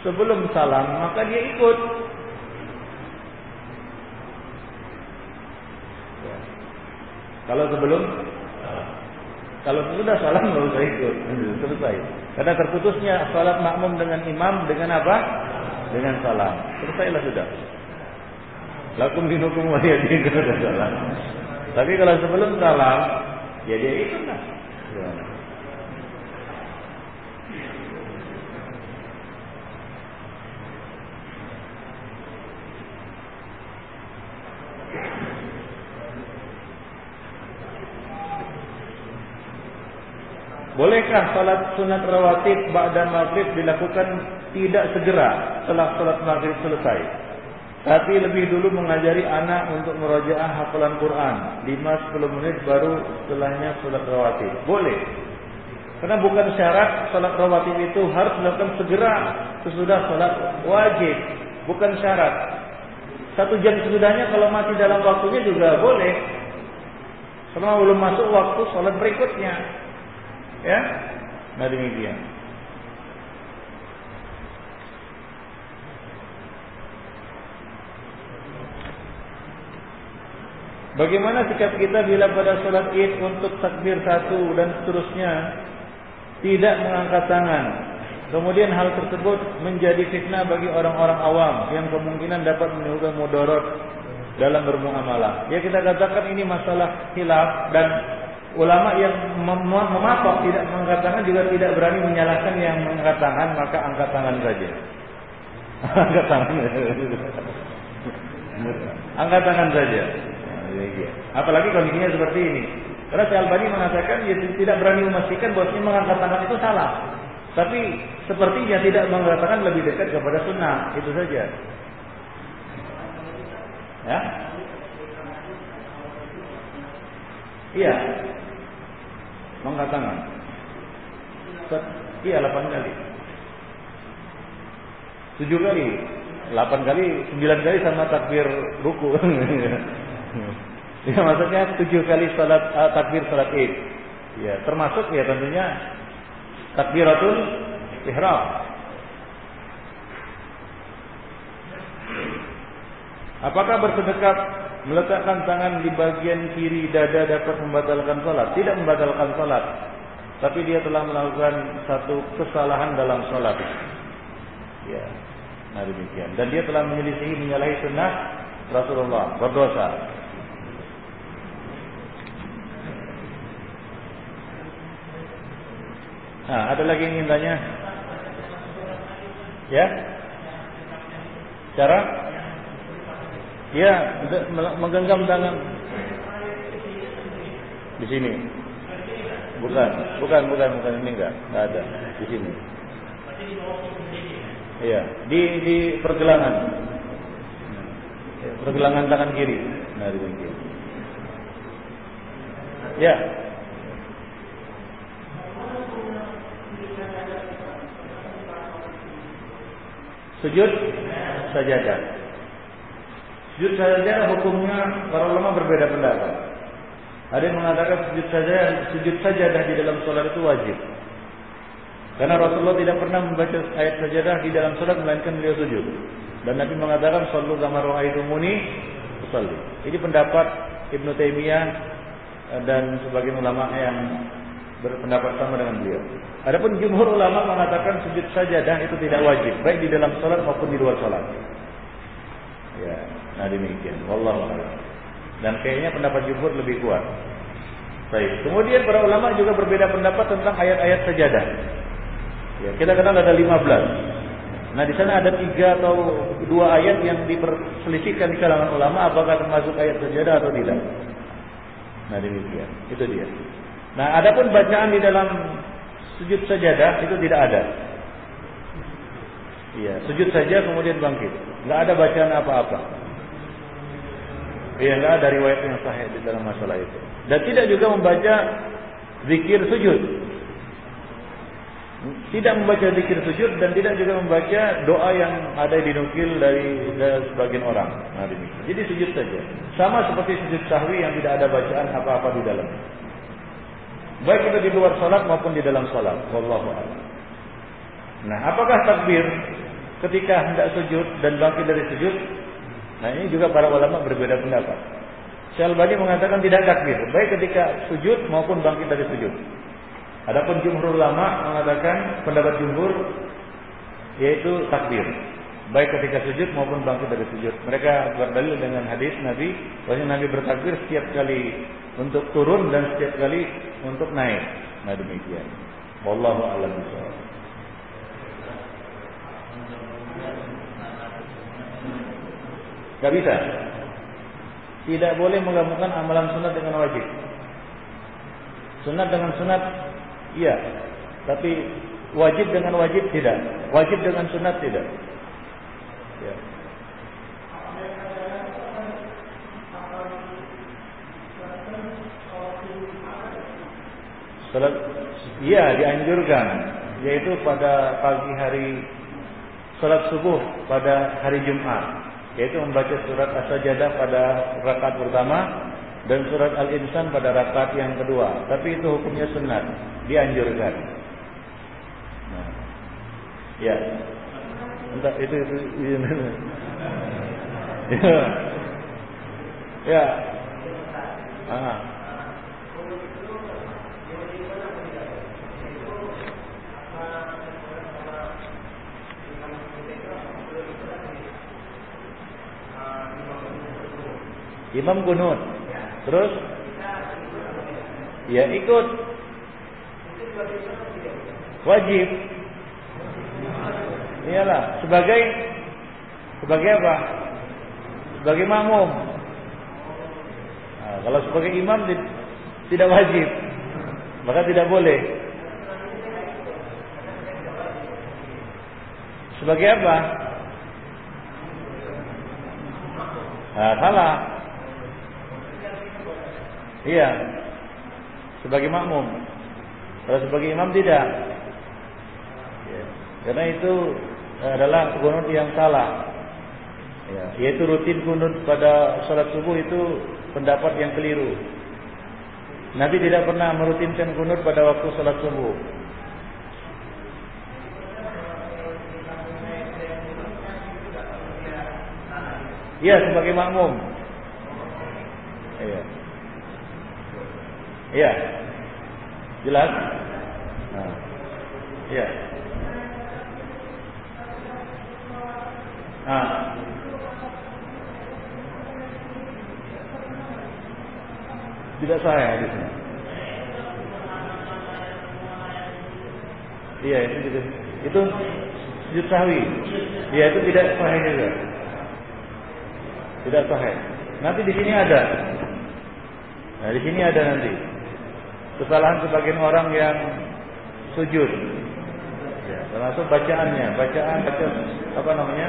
sebelum salam, maka dia ikut. Kalau sebelum kalau sudah salam nggak usah ikut, selesai. Karena terputusnya salat makmum dengan imam dengan apa? Dengan salam. Selesailah sudah. Lakum dinukum waliyadin kalau <laughs> salah. Tapi kalau sebelum salam, ya dia ikut lah. Bolehkah salat sunat rawatib ba'da maghrib dilakukan tidak segera setelah salat maghrib selesai? Tapi lebih dulu mengajari anak untuk merojaah hafalan Quran 5-10 menit baru setelahnya salat rawatib. Boleh. Karena bukan syarat salat rawatib itu harus dilakukan segera sesudah salat wajib. Bukan syarat. Satu jam sesudahnya kalau masih dalam waktunya juga boleh. Selama belum masuk waktu salat berikutnya. Ya, nah demikian. Bagaimana sikap kita bila pada sholat id untuk takbir satu dan seterusnya tidak mengangkat tangan. Kemudian hal tersebut menjadi fitnah bagi orang-orang awam yang kemungkinan dapat menimbulkan mudarat dalam bermuamalah. Ya kita katakan ini masalah hilaf dan ulama yang mem mematok tidak mengangkat tangan juga tidak berani menyalahkan yang mengangkat tangan maka angkat tangan saja. <laughs> Angkat tangan. <laughs> Angkat tangan saja. Apalagi kondisinya seperti ini. Karena si Albani mengatakan dia tidak berani memastikan bahwasanya mengangkat tangan itu salah. Tapi sepertinya tidak mengangkat tangan lebih dekat kepada sunnah. Itu saja. Ya Iya, Mengangkat tangan. Iya, 8 kali. 7 kali. 8 kali, 9 kali sama takbir ruku. <laughs> ya maksudnya 7 kali salat uh, takbir salat Id. Ya, termasuk ya tentunya takbiratul ihram. Apakah bersedekap Meletakkan tangan di bagian kiri dada dapat membatalkan salat. Tidak membatalkan salat. Tapi dia telah melakukan satu kesalahan dalam salat. Ya. Nah demikian. Dan dia telah menyelisihi menyalahi sunnah Rasulullah. Berdosa. Nah, ada lagi yang ingin tanya? Ya? Cara? Ya, menggenggam tangan. Di sini. Bukan, bukan, bukan, bukan ini enggak, enggak ada di sini. Iya, di di pergelangan. Pergelangan tangan kiri. Nah, demikian. Ya. Sujud sajadah. Sujud saja hukumnya para ulama berbeda pendapat. Ada yang mengatakan sujud saja sujud sajadah di dalam sholat itu wajib. Karena Rasulullah tidak pernah membaca ayat sajadah di dalam sholat melainkan beliau sujud. Dan Nabi mengatakan sallu kama ra'aitumuni usalli. Ini pendapat Ibnu Taimiyah dan sebagian ulama yang berpendapat sama dengan beliau. Adapun jumhur ulama mengatakan sujud sajadah itu tidak wajib, baik di dalam sholat maupun di luar sholat. Ya. Nah demikian. Wallahu a'lam. Dan kayaknya pendapat jumhur lebih kuat. Baik. Kemudian para ulama juga berbeda pendapat tentang ayat-ayat sajadah. Ya, kita kenal ada 15. Nah di sana ada tiga atau dua ayat yang diperselisihkan di kalangan ulama apakah termasuk ayat sajadah atau tidak. Nah demikian, itu dia. Nah adapun bacaan di dalam sujud sajadah itu tidak ada. Iya, sujud saja kemudian bangkit. Nggak ada bacaan apa-apa. Enggak ada riwayat yang sahih di dalam masalah itu. Dan tidak juga membaca zikir sujud. Tidak membaca zikir sujud dan tidak juga membaca doa yang ada dinukil dari, dari sebagian orang. Nah, demikian. Jadi sujud saja. Sama seperti sujud sahwi yang tidak ada bacaan apa-apa di dalam. Baik itu di luar salat maupun di dalam salat. Wallahu a'lam. Nah, apakah takbir ketika hendak sujud dan bangkit dari sujud Nah ini juga para ulama berbeda pendapat. Syalbani mengatakan tidak takbir, baik ketika sujud maupun bangkit dari sujud. Adapun jumhur ulama mengatakan pendapat jumhur yaitu takbir. baik ketika sujud maupun bangkit dari sujud. Mereka berdalil dengan hadis Nabi bahwa Nabi bertakbir setiap kali untuk turun dan setiap kali untuk naik. Nah demikian. Wallahu a'lam bishawab. Gak bisa. Tidak boleh menggabungkan amalan sunat dengan wajib. Sunat dengan sunat, iya. Tapi wajib dengan wajib tidak. Wajib dengan sunat tidak. Ya. Salat iya dianjurkan yaitu pada pagi hari salat subuh pada hari Jumat yaitu membaca surat As-Sajdah pada rakaat pertama dan surat Al-Insan pada rakaat yang kedua. Tapi itu hukumnya sunat, dianjurkan. Nah, ya. Entah itu itu. <laughs> ya. ya. Ah. Imam kunut. Terus ya ikut. Wajib. Iyalah sebagai sebagai apa? Sebagai makmum. Nah, kalau sebagai imam tidak wajib, maka tidak boleh. Sebagai apa? Nah, salah. Iya. Sebagai makmum. Kalau sebagai imam tidak. Ya. Karena itu adalah kunut yang salah. Ya, yaitu rutin kunut pada sholat subuh itu pendapat yang keliru. Nabi tidak pernah merutinkan kunut pada waktu sholat subuh. Iya sebagai makmum. Iya. Iya. Jelas? Nah. Iya. Nah. Tidak sah ya hadisnya. Iya itu juga. Itu sujud sahwi. Iya itu tidak sahih juga. Tidak sahih. Nanti di sini ada. Nah di sini ada nanti kesalahan sebagian orang yang sujud. Ya, termasuk bacaannya, bacaan baca apa namanya?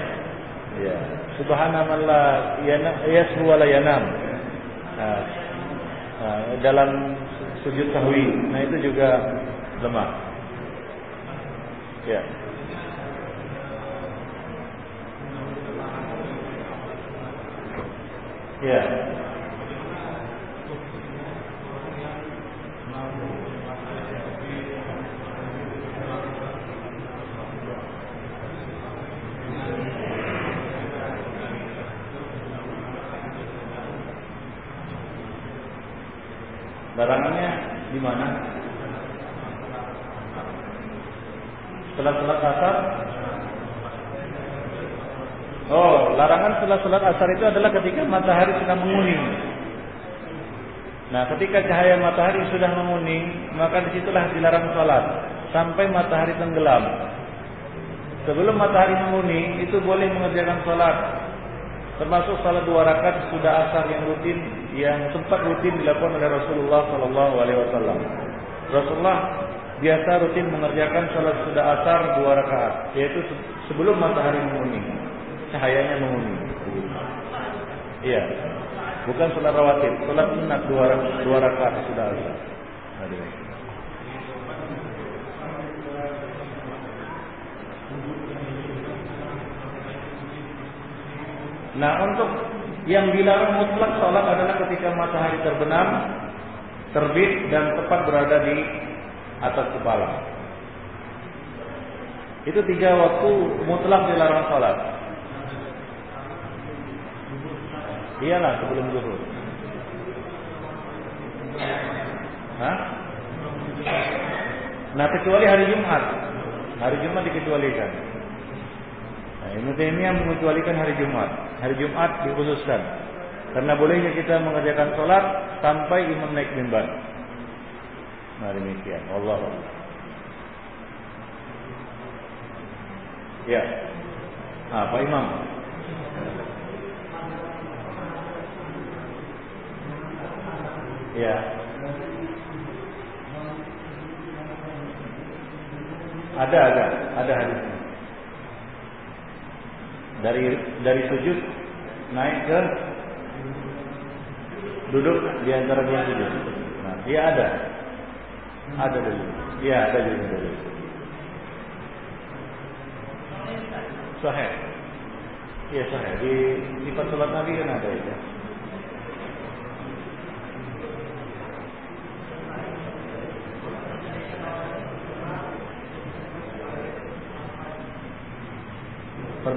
Ya, subhanallah yasbu wa yanam. Nah, nah, dalam sujud sahwi. Nah, itu juga lemah. Ya. Ya. Larangannya di mana? Setelah sholat asar? Oh, setelah sholat asar itu adalah ketika matahari sudah menguning. Nah, ketika cahaya matahari sudah menguning, maka di situlah dilarang sholat sampai matahari tenggelam. Sebelum matahari menguning, itu boleh mengerjakan sholat termasuk salat dua rakaat sudah asar yang rutin yang sempat rutin dilakukan oleh Rasulullah Sallallahu Alaihi Wasallam. Rasulullah biasa rutin mengerjakan salat sudah asar dua rakaat, yaitu sebelum matahari menguning, cahayanya menguning. Iya, bukan salat rawatib, salat sunat dua, dua rakaat sudah asar. Nah untuk yang dilarang mutlak sholat adalah ketika matahari terbenam, terbit dan tepat berada di atas kepala. Itu tiga waktu mutlak dilarang sholat. Iyalah sebelum zuhur. Hah? Nah kecuali hari Jumat, hari Jumat dikecualikan. Nah Ibnu Taimiyah mengecualikan hari Jumat. Hari Jumat dikhususkan karena bolehnya kita mengerjakan sholat sampai imam naik mimbar. Nah demikian. Allah. Ya. Ah, Pak Imam. Ya. Ada ada ada hadisnya. Dari dari sujud naik ke duduk di antara dua sujud. Nah, dia ada. Ada dulu. Iya, ada juga dulu. Sahih. Iya sahih. Di di salat Nabi kan ada itu.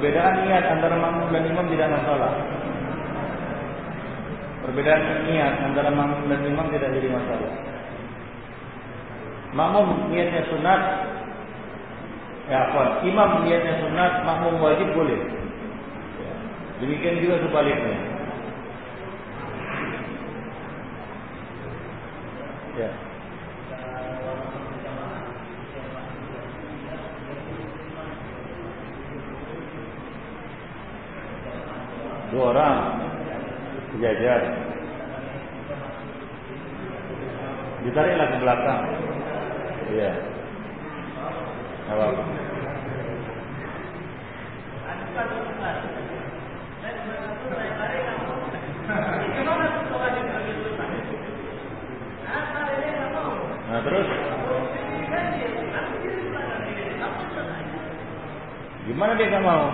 Perbedaan niat antara makmum dan imam tidak masalah. Perbedaan niat antara makmum dan imam tidak jadi masalah. Makmum niatnya sunat, ya apa? Imam niatnya sunat, makmum wajib boleh. Demikian juga sebaliknya. Ya. Sejajar. Ditariklah ke belakang. Iya. Apa? Nah terus Gimana dia nggak mau?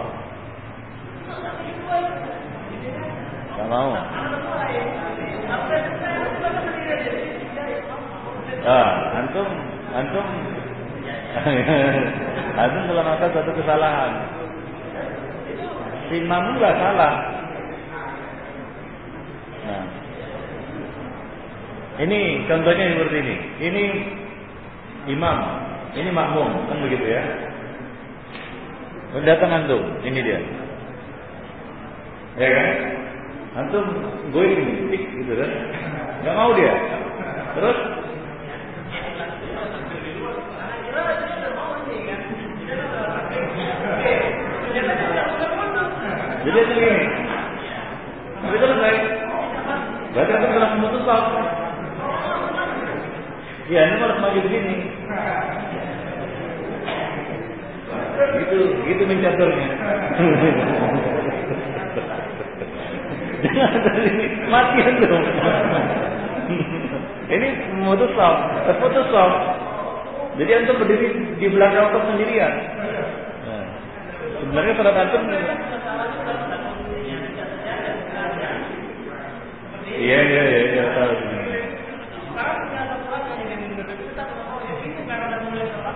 Nggak mau. Ah, antum, antum, antum telah melakukan satu kesalahan. Nggak salah. Nah, ini contohnya seperti ini. Ini imam, ini makmum, kan begitu ya? Datang antum, ini dia. Ya kan? Antum going gitu kan? Gak mau dia. Terus Jadi itu gini. Tapi selesai. Berarti antum telah memutus saf. Ya, ini harus maju begini. Mencaturnya. mati antum. Ini memutus saf, terputus saf. Jadi antum berdiri di belakang otot sendirian. Sebenarnya salat antum Iya iya iya iya tahu.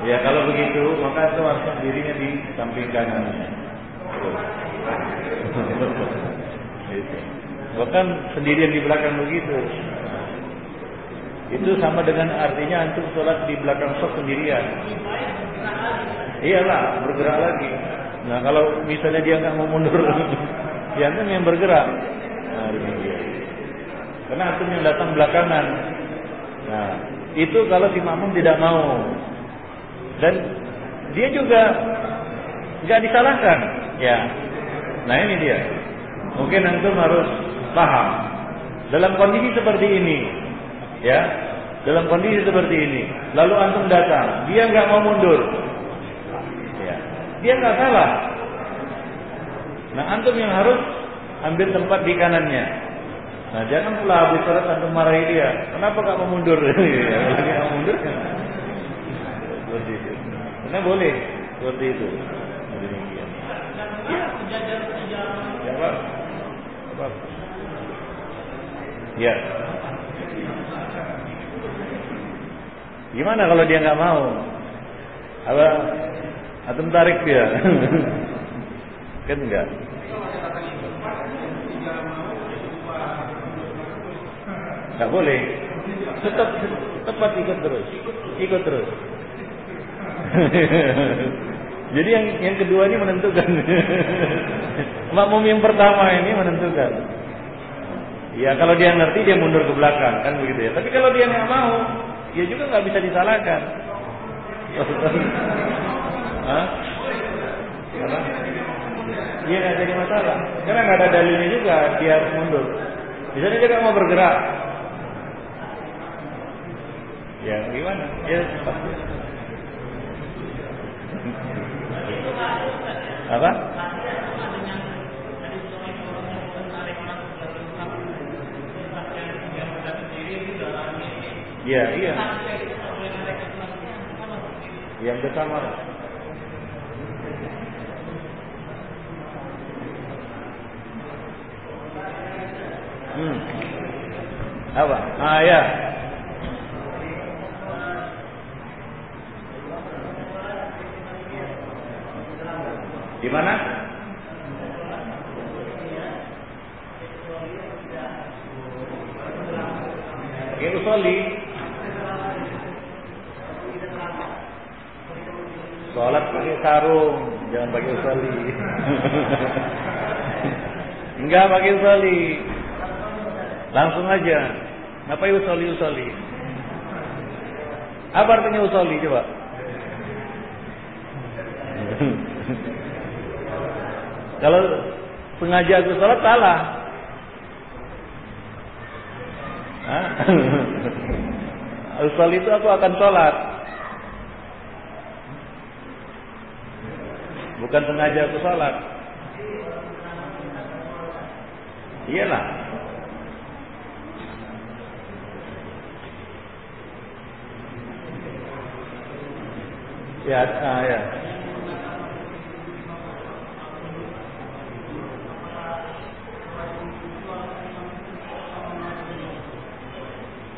Ya kalau begitu maka itu harus dirinya di samping kanan. Bahkan sendirian di belakang begitu. Itu sama dengan artinya antum sholat di belakang sok sendirian. Iyalah bergerak lagi. Nah kalau misalnya dia nggak mau mundur, <laughs> ya antum yang bergerak. Nah. Karena antum yang datang belakangan. Nah, itu kalau si makmum tidak mau. Dan dia juga nggak disalahkan. Ya. Nah ini dia. Mungkin antum harus paham. Dalam kondisi seperti ini, ya, dalam kondisi seperti ini, lalu antum datang, dia nggak mau mundur, ya, dia nggak salah. Nah antum yang harus ambil tempat di kanannya. Nah jangan pula habis sholat antum marahi dia. Kenapa gak mau mundur? ya, lagi gak mundur. Karena boleh seperti itu. Ya? Ya. Gimana kalau dia nggak mau? Apa? Atau tarik dia? <laughs> kan enggak. Enggak boleh. Tetap tepat ikut terus. Ikut terus. <laughs> Jadi yang yang kedua ini menentukan. Makmum yang pertama ini menentukan. Ya kalau dia ngerti dia mundur ke belakang kan begitu ya. Tapi kalau dia nggak mau, ya juga nggak bisa disalahkan. Hah? Iya nggak jadi masalah. Karena nggak ada dalilnya juga dia harus mundur. Misalnya dia nggak mau bergerak. Ya gimana? Ya pasti. Apa? Iya, iya. Yang bersama. Hmm. Apa? Ah ya. Di mana? Ya usolli. Sholat pakai sarung, jangan pakai usolli. <laughs> Enggak pakai usolli. Langsung aja. Ngapain usolli usolli? Apa artinya usolli coba? Kalau sengaja aku sholat salah. <laughs> Usul itu aku akan sholat. Bukan sengaja aku sholat. Iyalah. Ya, ah, ya.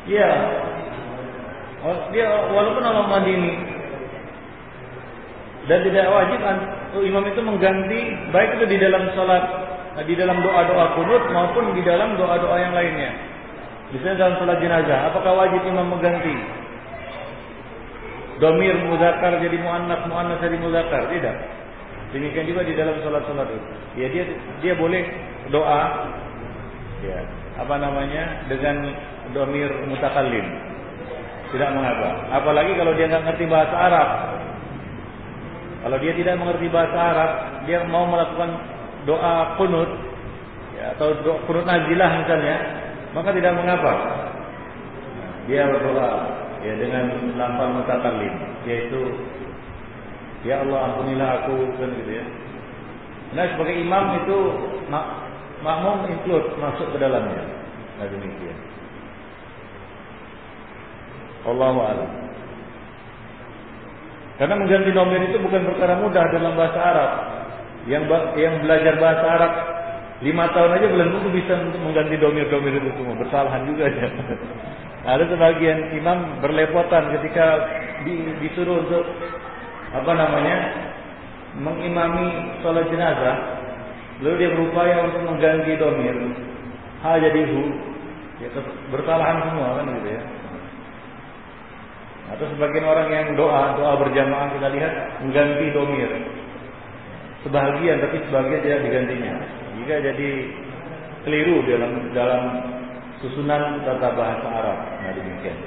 Iya. Oh, dia walaupun Allah Madini dan tidak wajib oh, imam itu mengganti baik itu di dalam sholat di dalam doa-doa kunut maupun di dalam doa-doa yang lainnya. Misalnya dalam sholat jenazah, apakah wajib imam mengganti? Domir muzakar jadi muannas, muannas jadi muzakar, tidak. Demikian juga di dalam sholat-sholat itu. Ya dia dia boleh doa, ya apa namanya dengan domir mutakallim. Tidak mengapa. Apalagi kalau dia nggak ngerti bahasa Arab. Kalau dia tidak mengerti bahasa Arab, dia mau melakukan doa kunut ya, atau doa kunut nazilah misalnya, maka tidak mengapa. Dia berdoa ya dengan lafal mutakallim, yaitu Ya Allah ampunilah aku kan gitu ya. Nah sebagai imam itu makmum include masuk ke dalamnya. Nah demikian. Allahu a'lam. Karena mengganti nomor itu bukan perkara mudah dalam bahasa Arab. Yang yang belajar bahasa Arab lima tahun aja belum tentu bisa mengganti domir-domir itu semua. Bersalahan juga ya. <laughs> Ada sebagian imam berlepotan ketika di, disuruh untuk apa namanya mengimami sholat jenazah. Lalu dia berupaya untuk mengganti domir. Ha jadi hu. Ya, bersalahan semua kan gitu ya. Atau sebagian orang yang doa, doa berjamaah kita lihat mengganti domir. Sebagian tapi sebagian tidak digantinya. Jika jadi keliru dalam dalam susunan tata bahasa Arab. Nah demikian.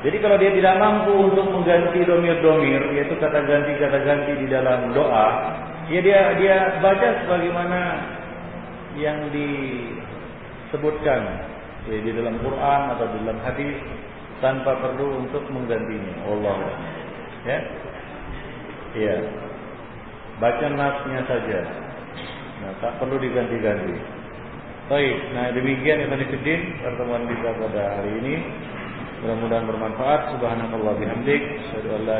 Jadi kalau dia tidak mampu untuk mengganti domir-domir, yaitu kata ganti kata ganti di dalam doa, ya dia dia baca sebagaimana yang disebutkan ya, di dalam Quran atau di dalam hadis tanpa perlu untuk menggantinya. Allah ya. Iya. Baca nasnya saja. Nah, tak perlu diganti-ganti. Baik, nah demikian yang tadi pertemuan kita pada hari ini. Mudah-mudahan bermanfaat. Subhanallah bihamdik, asyhadu an la